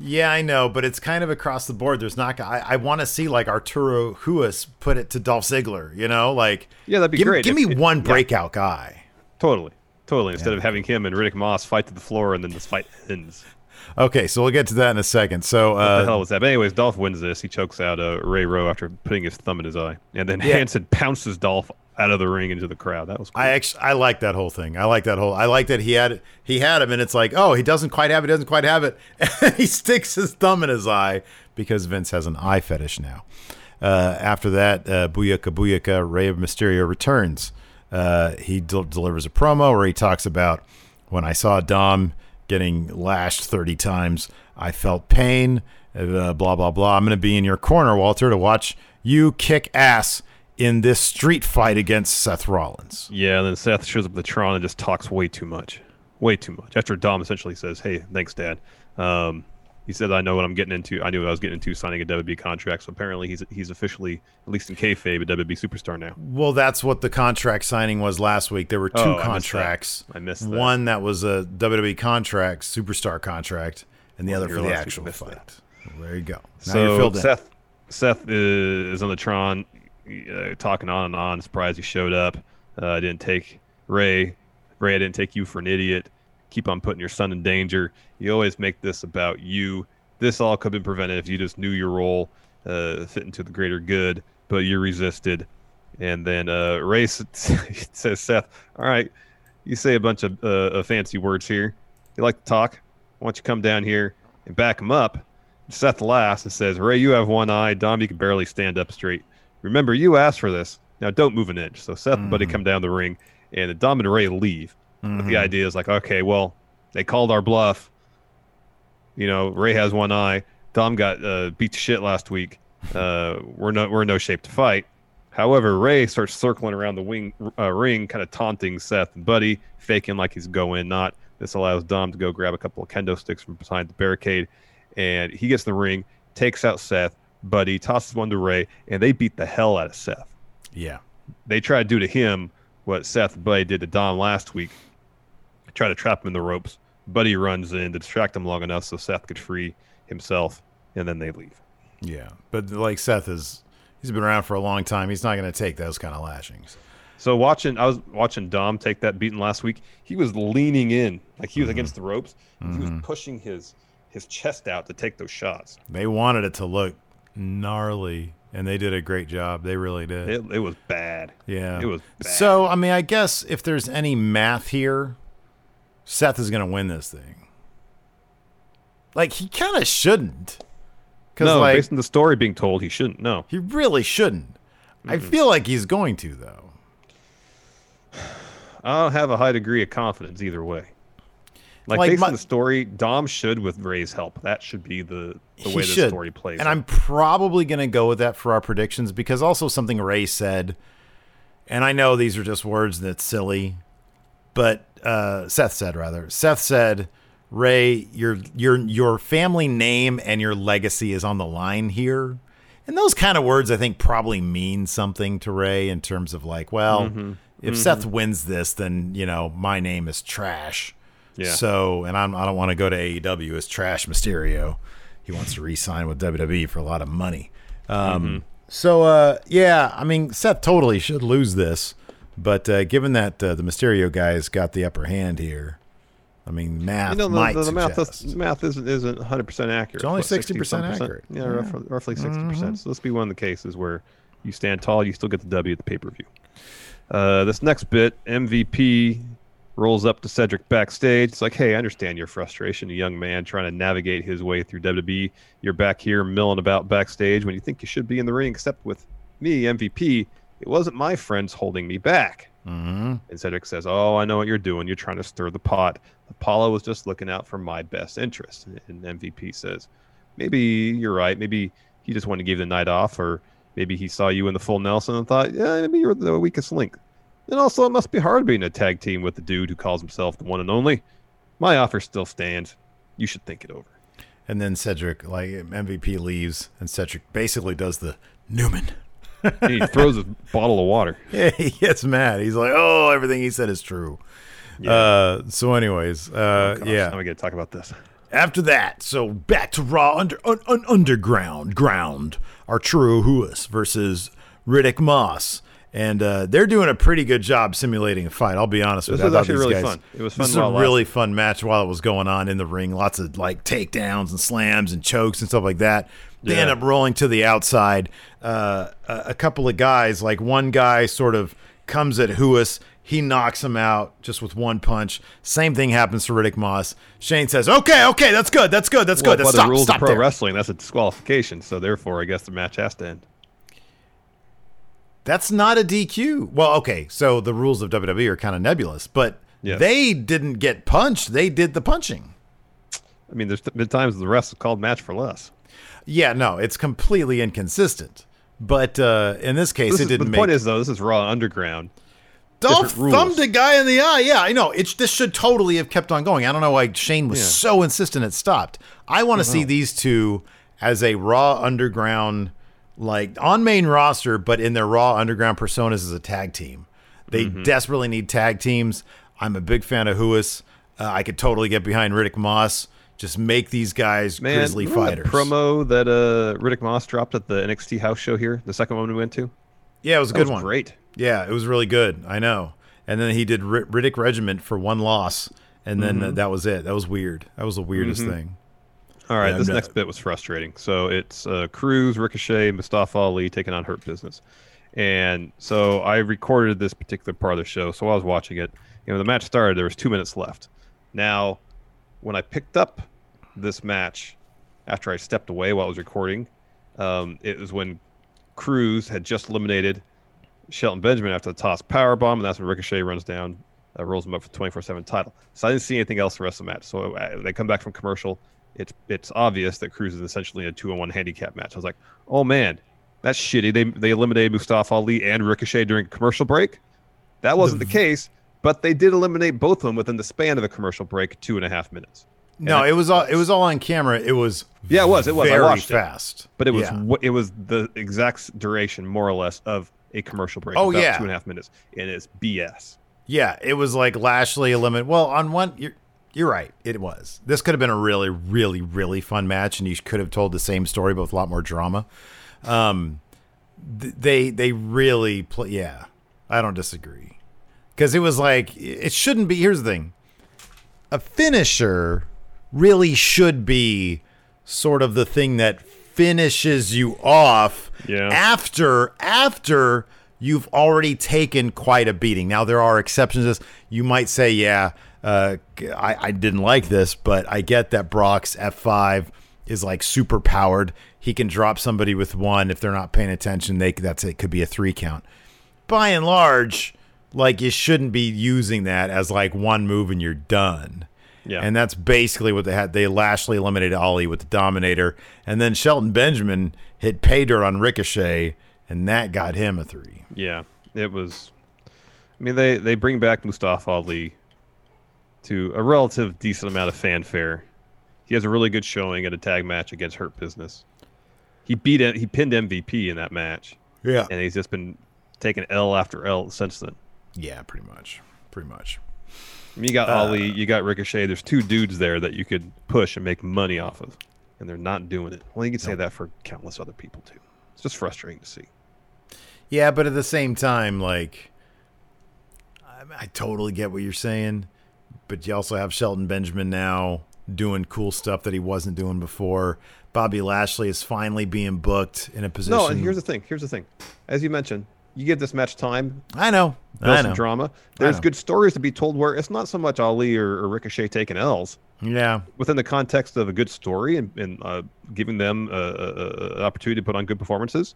Yeah, I know, but it's kind of across the board. There's not. I, I want to see like Arturo Ruas put it to Dolph Ziggler. You know, like Yeah, that'd be give, great Give if- me if- one yeah. breakout guy. Totally. Totally. Instead of having him and Riddick Moss fight to the floor and then this fight ends. Okay, so we'll get to that in a second. So, What the uh, hell was that? But anyways, Dolph wins this. He chokes out uh, Ray Rowe after putting his thumb in his eye, and then Yeah. Hanson pounces Dolph out of the ring into the crowd. That was cool. I actually I like that whole thing. I like that whole. I like that he had he had him, and it's like, oh, he doesn't quite have it. Doesn't quite have it. And he sticks his thumb in his eye because Vince has an eye fetish now. Uh, after that, uh, Booyaka Booyaka, Rey Mysterio returns. Uh, he del- delivers a promo where he talks about when I saw Dom getting lashed 30 times, I felt pain, uh, blah, blah, blah. I'm going to be in your corner, Walter, to watch you kick ass in this street fight against Seth Rollins. yeah, and then Seth shows up the Tron and just talks way too much, way too much. After Dom essentially says, "Hey, thanks, Dad." Um, he said, "I know what I'm getting into. I knew what I was getting into signing a WWE contract." So apparently, he's he's officially, at least in kayfabe, a WWE superstar now. Well, that's what the contract signing was last week. There were two Oh, I missed that. contracts. I missed that. One that was a WWE contract, superstar contract, and the other here for the actual fight. Well, there you go. Now So filled in. Seth Seth is on the Tron, uh, talking on and on. Surprised he showed up. Uh, I didn't take Rey. Rey, I didn't take you for an idiot. Keep on putting your son in danger. You always make this about you. This all could have been prevented if you just knew your role, uh, fit into the greater good, but you resisted. And then uh, Rey says, Seth, all right, you say a bunch of uh, fancy words here. You like to talk? Why don't you come down here and back him up? Seth laughs and says, Rey, you have one eye. Dom, you can barely stand up straight. Remember, you asked for this. Now don't move an inch. So Seth and Buddy come down the ring, and Dom and Rey leave. But the idea is like, okay, well, they called our bluff. You know, Rey has one eye. Dom got uh, beat to shit last week. Uh, we're no we're in no shape to fight. However, Rey starts circling around the wing uh, ring, kind of taunting Seth and Buddy, faking like he's going not. This allows Dom to go grab a couple of kendo sticks from behind the barricade, and he gets in the ring, takes out Seth. Buddy tosses one to Rey, and they beat the hell out of Seth yeah. they try to do to him what Seth and Buddy did to Dom last week. Try to trap him in the ropes. Buddy runs in to distract him long enough so Seth could free himself, and then they leave. Yeah. But like Seth is, he's been around for a long time. He's not going to take those kind of lashings. So watching, I was watching Dom take that beating last week. He was leaning in, like he was mm-hmm. against the ropes. He was mm-hmm. pushing his his chest out to take those shots. They wanted it to look gnarly, and they did a great job. They really did. It, it was bad. Yeah. it was bad. So, I mean, I guess if there's any math here, Seth is going to win this thing. Like, he kind of shouldn't. No, like, based on the story being told, he shouldn't. No, he really shouldn't. I feel like he's going to, though. I don't have a high degree of confidence either way. Like, Like based my- on the story, Dom should with Rey's help. That should be the the He way the story plays. And out. I'm probably going to go with that for our predictions because also something Rey said, and I know these are just words that's silly, but uh, Seth said rather. Seth said, "Rey, your your your family name and your legacy is on the line here." And those kind of words, I think, probably mean something to Rey in terms of like, well, Mm-hmm. if Seth wins this, then you know my name is trash. Yeah. So, and I'm, I don't want to go to AEW as Trash Mysterio. He wants to re-sign with WWE for a lot of money. Um, Mm-hmm. So, uh, yeah, I mean, Seth totally should lose this, but uh, given that uh, the Mysterio guys got the upper hand here, I mean, math you know, the, might the, the math, math isn't isn't 100 percent accurate. It's only 60% accurate. Yeah, Yeah. Mm-hmm. Roughly, roughly 60 percent. So this be one of the cases where you stand tall, you still get the W at the pay per view. Uh, this next bit, MVP rolls up to Cedric backstage. It's like, hey, I understand your frustration, a young man trying to navigate his way through WWE. You're back here milling about backstage when you think you should be in the ring, except with me, MVP. It wasn't my friends holding me back. hmm And Cedric says, Oh, I know what you're doing. You're trying to stir the pot. Apollo was just looking out for my best interest. And MVP says, Maybe you're right. Maybe he just wanted to give the night off, or maybe he saw you in the full Nelson and thought, Yeah, maybe you're the weakest link. And also, it must be hard being a tag team with the dude who calls himself the one and only. My offer still stands. You should think it over. And then Cedric, like MVP leaves, and Cedric basically does the Newman. And he throws a bottle of water. Yeah, he gets mad. He's like, "Oh, everything he said is true." Uh, so, anyways, uh, Gosh, yeah. Now we got to talk about this. After that, so back to Raw under un, un, underground ground. Arturo Ruas versus Riddick Moss, and uh, they're doing a pretty good job simulating a fight. I'll be honest with you. This was actually really guys- fun. It was fun. This is a really fun match while it was going on in the ring. Lots of like takedowns and slams and chokes and stuff like that. They Yeah. end up rolling to the outside. Uh, a, a couple of guys, like one guy, sort of comes at Ruas. He knocks him out just with one punch. Same thing happens to Riddick Moss. Shane says, "Okay, okay, that's good, that's good, that's Well, good. by That's the rules stop of pro there." wrestling, that's a disqualification. So therefore, I guess the match has to end. That's not a DQ. Well, okay, so the rules of WWE are kind of nebulous, but Yes. they didn't get punched. They did the punching. I mean, there's been times the rest is called match for less. Yeah, no, it's completely inconsistent. But uh, in this case, This it is, didn't make. the make. point is though, this is Raw Underground. Dolph different rules. thumbed the guy in the eye. Yeah, I know. It's this should totally have kept on going. I don't know why Shane was Yeah. so insistent it stopped. I want to see these two as a Raw Underground, like on main roster, but in their Raw Underground personas as a tag team. They Mm-hmm. desperately need tag teams. I'm a big fan of Ruas. Uh, I could totally get behind Riddick Moss. Just make these guys Man, grizzly remember that promo that uh, Riddick Moss dropped at the NXT house show here, the second one we went to. yeah, it was a That good was one. Great. Yeah, it was really good. I know. And then he did R- Riddick Regiment for one loss, and then Mm-hmm. uh, that was it. That was weird. That was the weirdest thing. All right, Yeah, this next bit was frustrating. So it's uh, Crews, Ricochet, Mustafa Ali taking on Hurt Business, and so I recorded this particular part of the show. So I was watching it, you know, the match started. There was two minutes left. Now, when I picked up this match after I stepped away while I was recording, um, it was when Crews had just eliminated Shelton Benjamin after the toss power bomb, and that's when Ricochet runs down, uh, rolls him up for the 24/7 title. So I didn't see anything else the rest of the match. So uh, they come back from commercial. It's it's obvious that Crews is essentially a two-on-one handicap match. I was like, oh man, that's shitty. They they eliminated Mustafa Ali and Ricochet during a commercial break. That wasn't the case, but they did eliminate both of them within the span of a commercial break, two and a half minutes. No, it was all it was all on camera. It was Yeah, it was, it was. Very watched it. fast. But it was Yeah. it was the exact duration, more or less, of a commercial break. Oh, about yeah. two and a half minutes, and it's BS. yeah, it was like Lashley eliminate. Well, on one, you're right. It was. This could have been a really, really, really fun match, and you could have told the same story, but with a lot more drama. Um, th- they they really play. Yeah, I don't disagree because it was like it shouldn't be. Here's the thing: a finisher really should be sort of the thing that finishes you off Yeah. after after you've already taken quite a beating. Now there are exceptions. to this. You might say, yeah, uh, I, I didn't like this, but I get that Brock's F5 is like super powered. He can drop somebody with one if they're not paying attention. They that's it could be a three count. By and large, like you shouldn't be using that as like one move and you're done. Yeah. And that's basically what they had. They Lashley eliminated Ali with the Dominator, and then Shelton Benjamin hit pay dirt on Ricochet, and that got him a three. Yeah, it was. I mean, they they bring back Mustafa Ali to a relative decent amount of fanfare. He has a really good showing at a tag match against Hurt Business. He beat he pinned MVP in that match, Yeah. and he's just been taking L after L since then. Yeah, pretty much. Pretty much. You got Ali, uh, you got Ricochet. There's two dudes there that you could push and make money off of, and they're not doing it. Well, you can say that for countless other people too. It's just frustrating to see. Yeah, but at the same time, like, I, I totally get what you're saying, but you also have Shelton Benjamin now doing cool stuff that he wasn't doing before. Bobby Lashley is finally being booked in a position. No, and here's the thing. Here's the thing. As you mentioned, you give this match time, I know. build I know. drama. There's know. good stories to be told where it's not so much Ali or, or Ricochet taking L's Yeah. within the context of a good story and, and uh, giving them an opportunity to put on good performances.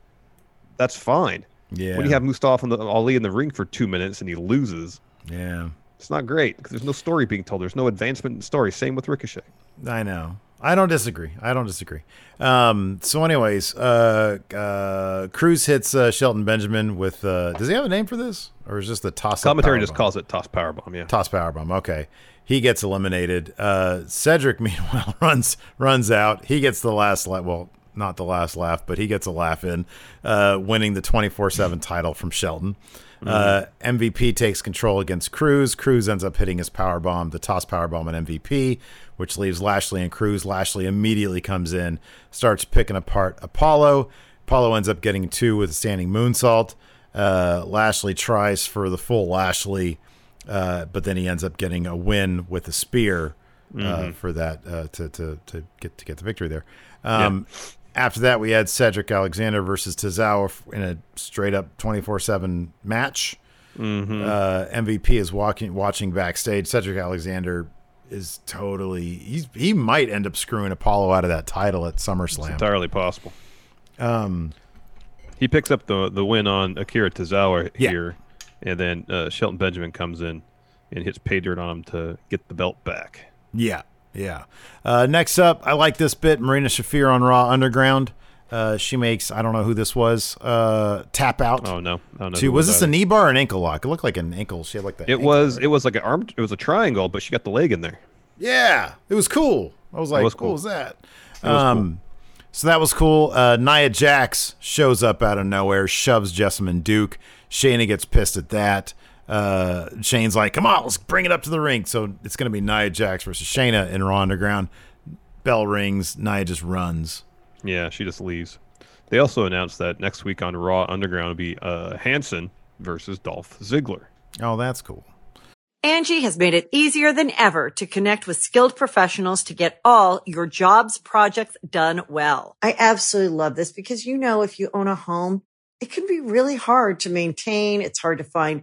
That's fine. Yeah. When you have Mustafa and the, Ali in the ring for two minutes and he loses, Yeah. It's not great because there's no story being told. There's no advancement in story. Same with Ricochet. I know. I don't disagree. I don't disagree. Um, so, anyways, uh, uh, Crews hits uh, Shelton Benjamin with. Uh, does he have a name for this, or is just the toss? Commentary just calls it toss powerbomb. Yeah. toss powerbomb. Okay, he gets eliminated. Uh, Cedric, meanwhile, runs runs out. He gets the last laugh. Well, not the last laugh, but he gets a laugh in, uh, winning the twenty four seven title from Shelton. Uh, MVP takes control against Crews. Crews ends up hitting his power bomb, the toss power bomb on MVP, which leaves Lashley and Crews. Lashley immediately comes in, starts picking apart Apollo. Apollo ends up getting two with a standing moonsault. Uh, Lashley tries for the full Lashley, uh, but then he ends up getting a win with a spear uh, for that uh, to, to to get to get the victory there. Um, After that, we had Cedric Alexander versus Tozawa in a straight up twenty four seven match. Uh, MVP is walking watching backstage. Cedric Alexander is totally he's, he might end up screwing Apollo out of that title at It's SummerSlam. entirely possible. Um, He picks up the the win on Akira Tozawa Yeah. here, and then uh, Shelton Benjamin comes in and hits pay dirt on him to get the belt back. Yeah, yeah. Uh, next up, I like this bit. Marina Shafir on Raw Underground. Uh, she makes I don't know who this was. Uh, tap out. Oh no, I don't know. to, was this a knee bar or an ankle lock? It looked like an ankle. She had like that. It was it was like an arm. It was a triangle, but she got the leg in there. Yeah, it was cool. I was like, was cool. what was that? was um, so that was cool. Uh, Nia Jax shows up out of nowhere, shoves Jessamine Duke. Shayna gets pissed at that. Uh, Shane's like, come on, let's bring it up to the ring. So it's going to be Nia Jax versus Shayna in Raw Underground. Bell rings. Nia just runs. Yeah, she just leaves. They also announced that next week on Raw Underground will be uh, Hanson versus Dolph Ziggler. Oh, that's cool. Angie has made it easier than ever to connect with skilled professionals to get all your jobs projects done well. I absolutely love this because, you know, if you own a home, it can be really hard to maintain. It's hard to find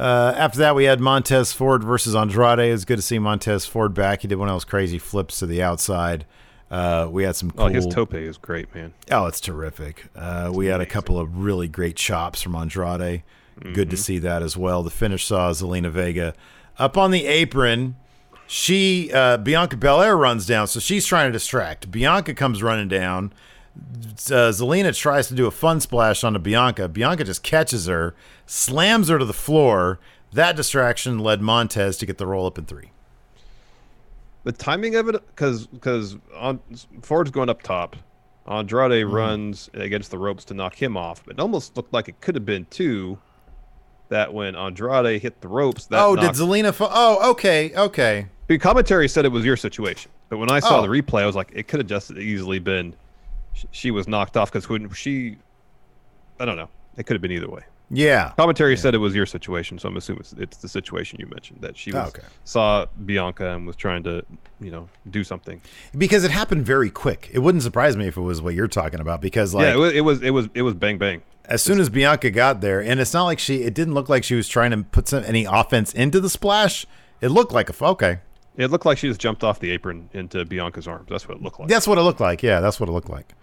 Uh, after that, we had Montez Ford versus Andrade. It was good to see Montez Ford back. He did one of those crazy flips to the outside. Uh, we had some cool. Oh, his tope is great, man. Oh, it's terrific. Uh, we had a couple of really great chops from Andrade. Good to see that as well. The finish saw Zelina Vega up on the apron. She uh, Bianca Belair runs down, so she's trying to distract. Bianca comes running down. Uh, Zelina tries to do a fun splash onto Bianca. Bianca just catches her, slams her to the floor. That distraction led Montez to get the roll up in three. The timing of it, because because on Ford's going up top, Andrade Mm-hmm. runs against the ropes to knock him off. It almost looked like it could have been two. That when Andrade hit the ropes, that oh, did Zelina? Oh, okay, okay. The commentary said it was your situation, but when I saw Oh. the replay, I was like, it could have just easily been sh- she was knocked off because when she, I don't know, it could have been either way. Yeah. Commentary said it was your situation, so I'm assuming it's, it's the situation you mentioned that she oh, was, Oh, okay. saw Bianca and was trying to, you know, do something. Because it happened very quick. It wouldn't surprise me if it was what you're talking about. Because like yeah, it was, it was it was it was bang bang. as soon as Bianca got there, and it's not like she. It didn't look like she was trying to put some any offense into the splash. It looked like a okay. It looked like she just jumped off the apron into Bianca's arms. That's what it looked like. That's what it looked like. Yeah, that's what it looked like.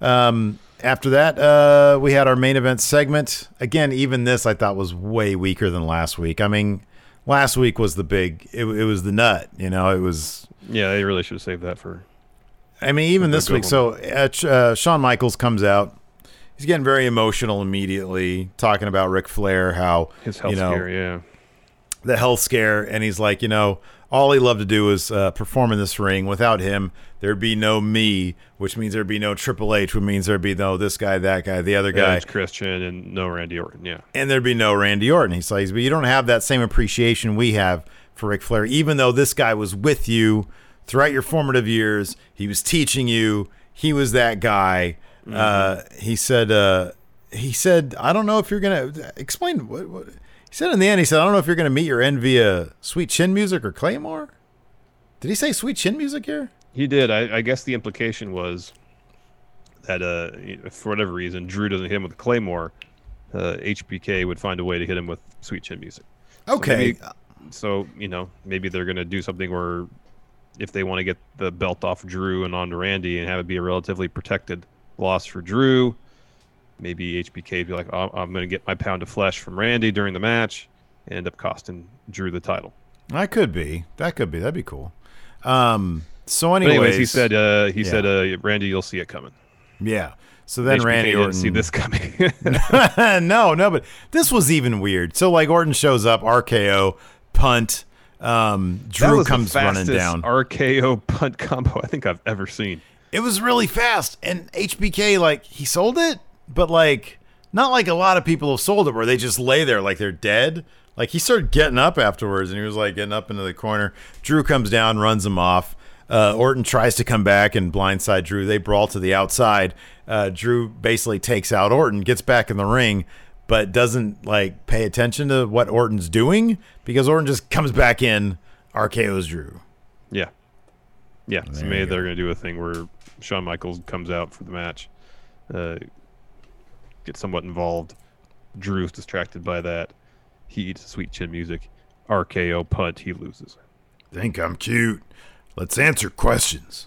Um, after that, uh, we had our main event segment. Again, even this I thought was way weaker than last week. I mean, last week was the big. It, it was the nut. You know, it was. Yeah, they really should have saved that for. I mean, even this week. So uh, uh, Shawn Michaels comes out. He's getting very emotional immediately, talking about Ric Flair, how His health you know scare, yeah. the health scare, and he's like, you know, all he loved to do was uh, perform in this ring. Without him, there'd be no me, which means there'd be no Triple H, which means there'd be no this guy, that guy, the other guy, Christian and no Randy Orton. Yeah. and there'd be no Randy Orton. He says, but you don't have that same appreciation we have for Ric Flair, even though this guy was with you throughout your formative years. He was teaching you. He was that guy. Uh, he said. Uh, he said, "I don't know if you're gonna explain what." what he said in the end, he said, "I don't know if you're gonna meet your end via Sweet Chin Music or Claymore." Did he say Sweet Chin Music here? He did. I, I guess the implication was that uh, for whatever reason, Drew doesn't hit him with Claymore. Uh, HBK would find a way to hit him with Sweet Chin Music. So Okay. maybe- So, you know, maybe they're going to do something where if they want to get the belt off Drew and onto Randy and have it be a relatively protected loss for Drew, maybe HBK be like, oh, I'm going to get my pound of flesh from Randy during the match and end up costing Drew the title. That could be. That could be. That'd be cool. Um. So, anyways, anyways, he said, uh, he yeah. said, uh, Randy, you'll see it coming. yeah. So then HBK Randy didn't see this coming. no, no, but this was even weird. So like Orton shows up, RKO, punt. Um, Drew comes running down. RKO punt combo I think I've ever seen. It was really fast, and HBK like he sold it, but like not like a lot of people have sold it, where they just lay there like they're dead. Like he started getting up afterwards, and he was like getting up into the corner. Drew comes down, runs him off. Uh, Orton tries to come back and blindside Drew. They brawl to the outside. Uh, Drew basically takes out Orton, gets back in the ring, but doesn't like pay attention to what Orton's doing because Orton just comes back in, RKO's Drew. Yeah. Yeah. So There maybe they're going to do a thing where Shawn Michaels comes out for the match, uh, gets somewhat involved. Drew's distracted by that. He eats sweet chin music. RKO punt. He loses. Think I'm cute. Let's answer questions.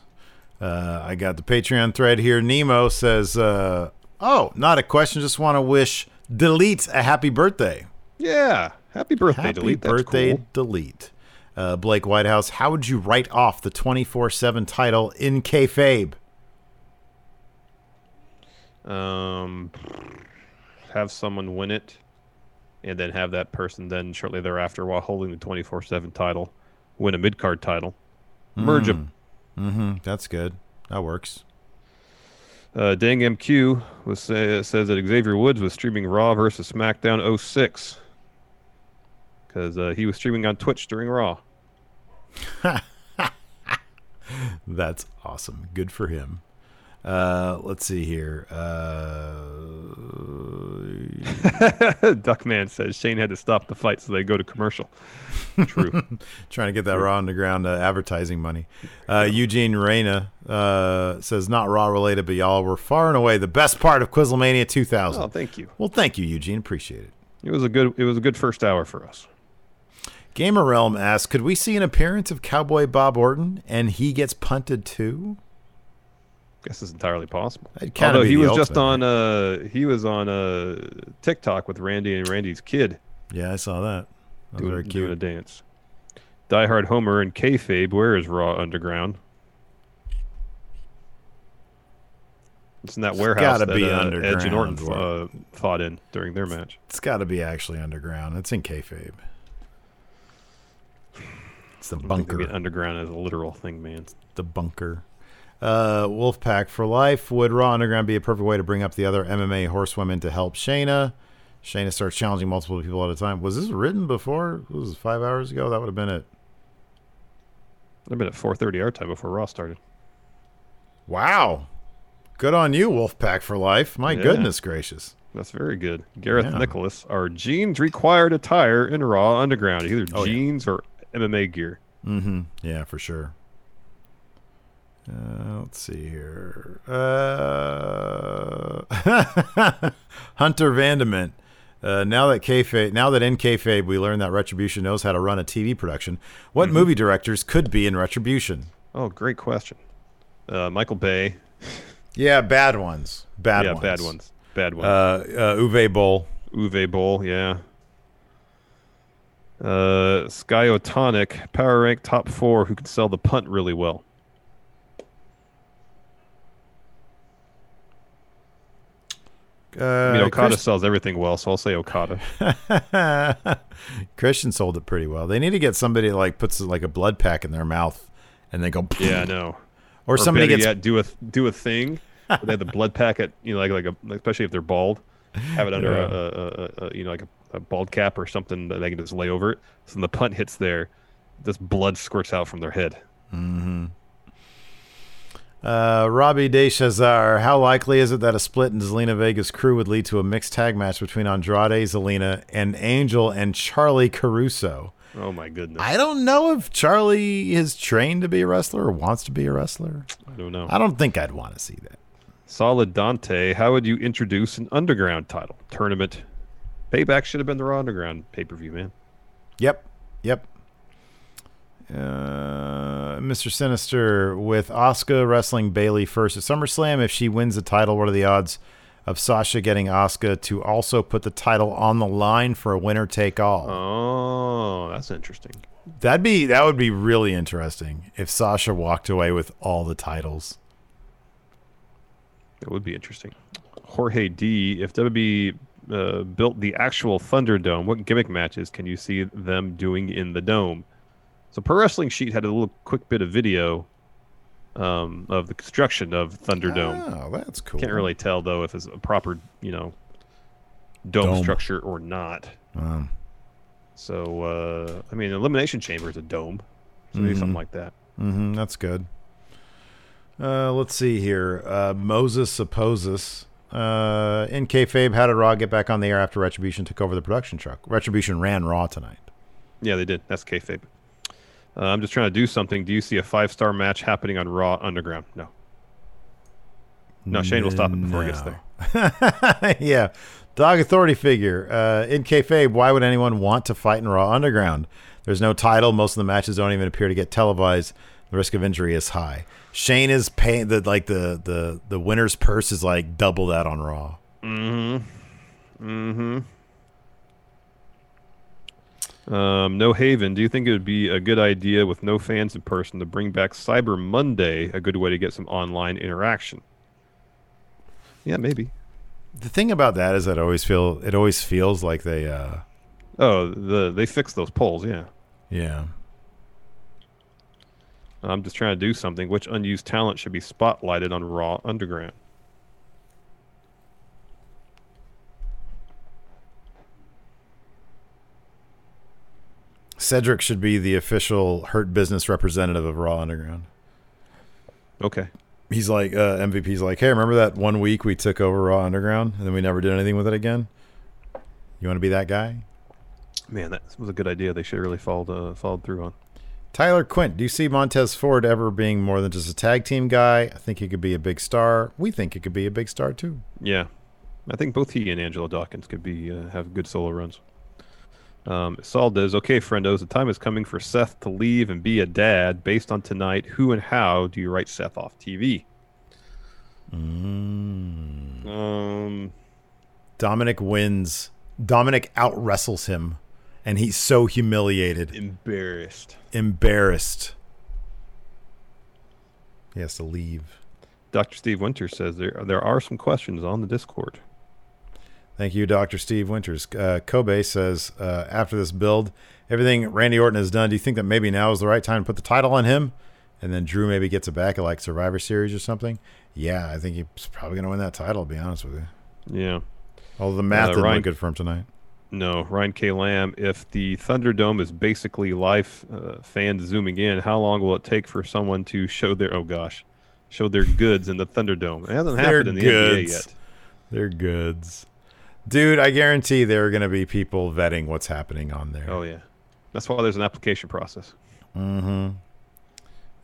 Uh, I got the Patreon thread here. Nemo says, uh, "Oh, not a question. Just want to wish delete a happy birthday. Yeah. Happy birthday, Happy Delete. Birthday, cool. delete." Uh, Blake Whitehouse, how would you write off the twenty four seven title in kayfabe? Um, have someone win it, and then have that person then shortly thereafter, while holding the 24 7 title, win a mid card title. Merge them. Mm-hmm. That's good. That works. Uh, Dang MQ was say, says that Xavier Woods was streaming Raw versus SmackDown 06 because uh, he was streaming on Twitch during Raw. That's awesome. Good for him. Uh, let's see here. Uh, Duckman says Shane had to stop the fight so they go to commercial. True. trying to get that Raw Underground uh, advertising money. Uh, Eugene Reyna uh, says, not Raw related, but y'all were far and away the best part of Quizlemania 2000. oh, thank you. well, thank you, Eugene. Appreciate it. It was a good. It was a good first hour for us. Gamer Realm asks, could we see an appearance of Cowboy Bob Orton and he gets punted too? Guess it's entirely possible. Although he was just on uh he was on uh TikTok with Randy and Randy's kid Yeah, I saw that. That doing, very doing a dance. Die Hard Homer and Kayfabe. Where is Raw Underground? It's in that warehouse gotta that be uh, Edge and Orton uh, fought in during their match. It's got to be actually underground. It's in kayfabe. It's the bunker. underground is a literal thing, man. It's the bunker. Uh, Wolfpack for life. Would Raw Underground be a perfect way to bring up the other MMA horsewomen to help Shayna? Shayna starts challenging multiple people at a time. Was this written before? This was five hours ago. That would have been it. I've been at 4:30 our time before Raw started. Wow. Good on you, Wolfpack for life. My Yeah. goodness gracious. That's very good. Gareth Yeah. Nicholas. Are jeans required attire in Raw Underground? Either Oh, yeah. jeans or MMA gear. Mm-hmm. Yeah, for sure. Uh, let's see here. Uh, Hunter Vandement. Uh, now that kayfabe, now that in kayfabe we learned that Retribution knows how to run a TV production, what Mm-hmm. movie directors could be in Retribution? Oh, great question. Uh, Michael Bay. Yeah, bad ones. Bad ones. yeah, ones. bad ones. Bad ones. Uh, uh, Uwe Boll. Uwe Boll, yeah. Uh, Skyotonic, power rank top four, who can sell the punt really well. Uh, I mean, Okada Chris- sells everything well, so I'll say Okada. Christian sold it pretty well. They need to get somebody that, like puts like a blood pack in their mouth, and they go. Yeah, I know. Or somebody gets yet, do a do a thing. they have the blood packet, you know, like like a especially if they're bald, have it under Yeah. a, a, a, you know like a, a bald cap or something that they can just lay over it. So when the punt hits there, this blood squirts out from their head. Mm-hmm. Uh, Robbie DeShazar, how likely is it that a split in Zelina Vega's crew would lead to a mixed tag match between Andrade, Zelina, and Angel and Charlie Caruso? Oh my goodness! I don't know if Charlie is trained to be a wrestler or wants to be a wrestler. I don't know. I don't think I'd want to see that. Solid Dante, how would you introduce an underground title tournament? Payback should have been the Raw Underground pay per view, man. Yep. Yep. Uh, Mr. Sinister with Asuka wrestling Bayley first at SummerSlam. If she wins the title, what are the odds of Sasha getting Asuka to also put the title on the line for a winner take all? Oh, that's interesting. That'd be that would be really interesting if Sasha walked away with all the titles. That would be interesting. Jorge D, if WB uh, built the actual Thunderdome, what gimmick matches can you see them doing in the dome? So Pro Wrestling Sheet had a little quick bit of video um, of the construction of Thunderdome. Oh, that's cool. Can't really tell though if it's a proper, you know, dome, Dome. structure or not. Um, So uh, I mean, Elimination Chamber is a dome, so maybe something Mhm. like that. Mm-hmm, that's good. Uh, let's see here. Uh, Moses supposes. Uh, in kayfabe, how did Raw get back on the air after Retribution took over the production truck? Retribution ran Raw tonight. Yeah, they did. That's kayfabe. Uh, I'm just trying to do something. Do you see a five star match happening on Raw Underground? No. No, Shane will stop it before he gets there. yeah. Dog Authority figure. Uh, in kayfabe, why would anyone want to fight in Raw Underground? There's no title. Most of the matches don't even appear to get televised. The risk of injury is high. Shane is paying the like the the the winner's purse is like double that on Raw. Mm-hmm. Mm-hmm. Um, no Haven. Do you think it would be a good idea with no fans in person to bring back Cyber Monday? A good way to get some online interaction. Yeah, maybe. The thing about that is that I always feel it always feels like they uh Oh, the they fixed those polls. Yeah. yeah. I'm just trying to do something. Which unused talent should be spotlighted on Raw Underground? Cedric should be the official Hurt Business representative of Raw Underground. Okay. He's like uh, MVP's like, hey, remember that one week we took over Raw Underground and then we never did anything with it again? You want to be that guy? Man, that was a good idea. They should have really followed uh, followed through on. Tyler Quint, do you see Montez Ford ever being more than just a tag team guy? I think he could be a big star. We think he could be a big star too. Yeah, I think both he and Angelo Dawkins could be uh, have good solo runs. Um, Saul does okay, friendos. The time is coming for Seth to leave and be a dad. Based on tonight, who and how do you write Seth off TV? Um, Dominic wins. Dominic out wrestles him, and he's so humiliated, embarrassed. embarrassed. He has to leave. Dr. Steve Winter says there there are some questions on the Discord. Thank you, Dr. Steve Winters. Uh, Kobe says, uh, after this build, everything Randy Orton has done, do you think that maybe now is the right time to put the title on him? And then Drew maybe gets it back at like Survivor Series or something? Yeah, I think he's probably going to win that title, to be honest with you. Yeah. Although the math Uh, didn't Ryan- look good for him tonight. No, Ryan K. Lamb. If the Thunderdome is basically live uh, fans zooming in, how long will it take for someone to show their oh gosh, show their goods in the Thunderdome? It hasn't happened in the NBA yet. They're goods. Dude, I guarantee there are going to be people vetting what's happening on there. Oh yeah, that's why there's an application process. Mm-hmm.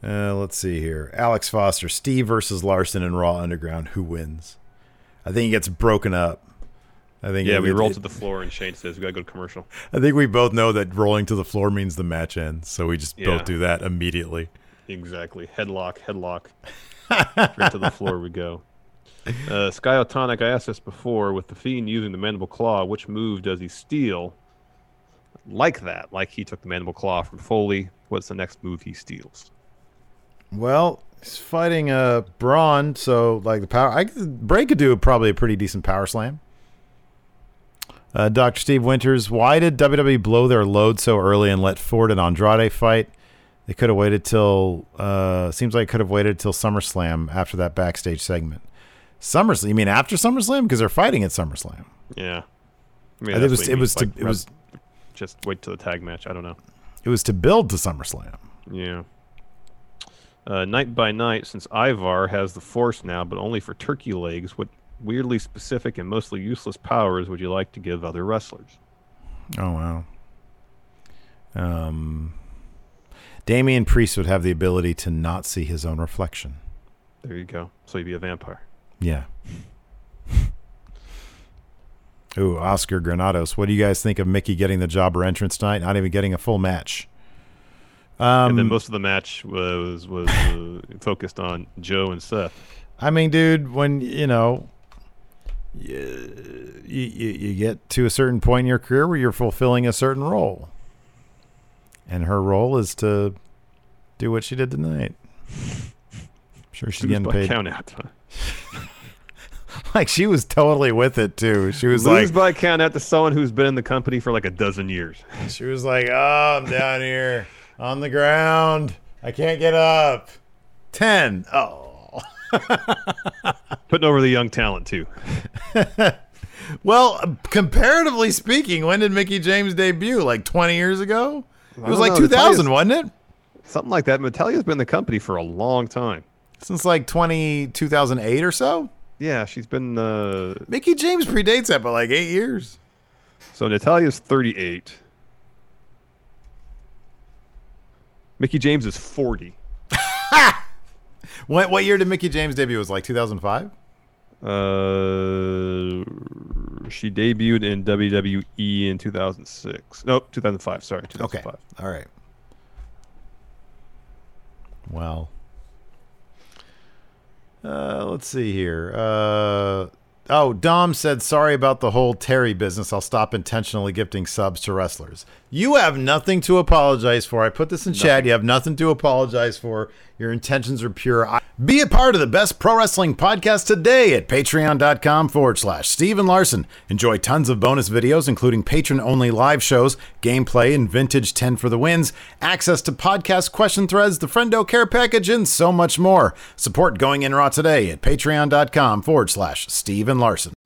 Uh, let's see here. Alex Foster, Steve versus Larson and Raw Underground. Who wins? I think he gets broken up. I think Yeah, it- we it- roll it- to the floor and Shane says we gotta go to commercial. I think we both know that rolling to the floor means the match ends, so we just Yeah. both do that immediately. Exactly. Headlock, headlock. Straight to the floor we go. Uh, Skyotonic, I asked this before. With the Fiend using the Mandible Claw, which move does he steal? Like that, like he took the Mandible Claw from Foley. What's the next move he steals? Well, he's fighting uh Braun, so like the power. I Bray could do probably a pretty decent power slam. Uh, Dr. Steve Winters, why did WWE blow their load so early and let Ford and Andrade fight? They could have waited till. Uh, seems like could have waited till SummerSlam after that backstage segment. SummerSlam? You mean after SummerSlam? Because they're fighting at SummerSlam. Yeah, I think it was. It was. To, Like, it was. just wait till the tag match. I don't know. It was to build to SummerSlam. Yeah. Uh, night by night, since Ivar has the Force now, but only for turkey legs, what weirdly specific and mostly useless powers would you like to give other wrestlers? Oh wow. Um, Damian Priest would have the ability to not see his own reflection. There you go. So you'd be a vampire. Yeah. Ooh, Oscar Granados. What do you guys think of Mickie getting the jobber entrance tonight? Not even getting a full match. Um, and then most of the match was was uh, focused on Joe and Seth. I mean, dude, when you know, you, you you get to a certain point in your career where you're fulfilling a certain role, and her role is to do what she did tonight. I'm sure she's Lose getting paid. count out. Like she was totally with it too. She was Lose like, by count out to someone who's been in the company for like a dozen years. she was like, oh, I'm down here on the ground. I can't get up. Ten. Oh. Putting over the young talent too. Well, comparatively speaking, when did Mickie James debut? Like 20 years ago? It was like know. 2000, Natalya's- wasn't it? Something like that. Natalya's been in the company for a long time. Since like 20, 2008 or so? Yeah, she's been. Uh, Mickie James predates that by like eight years. so Natalya's 38. Mickie James is 40. What, what year did Mickie James debut? It was like 2005? Uh, she debuted in WWE in 2006. Nope, 2005. Sorry, 2005. Okay. All right. Well, uh, let's see here. Uh, oh, Dom said, sorry about the whole Terry business. I'll stop intentionally gifting subs to wrestlers. You have nothing to apologize for. I put this in chat. You have nothing to apologize for. Your intentions are pure. I- Be a part of the best pro wrestling podcast today at patreon.com forward slash Steven Larson. Enjoy tons of bonus videos, including patron only live shows, gameplay, and vintage 10 for the wins, access to podcast question threads, the Friendo Care Package, and so much more. Support Going In Raw today at patreon.com forward slash Steven Larson.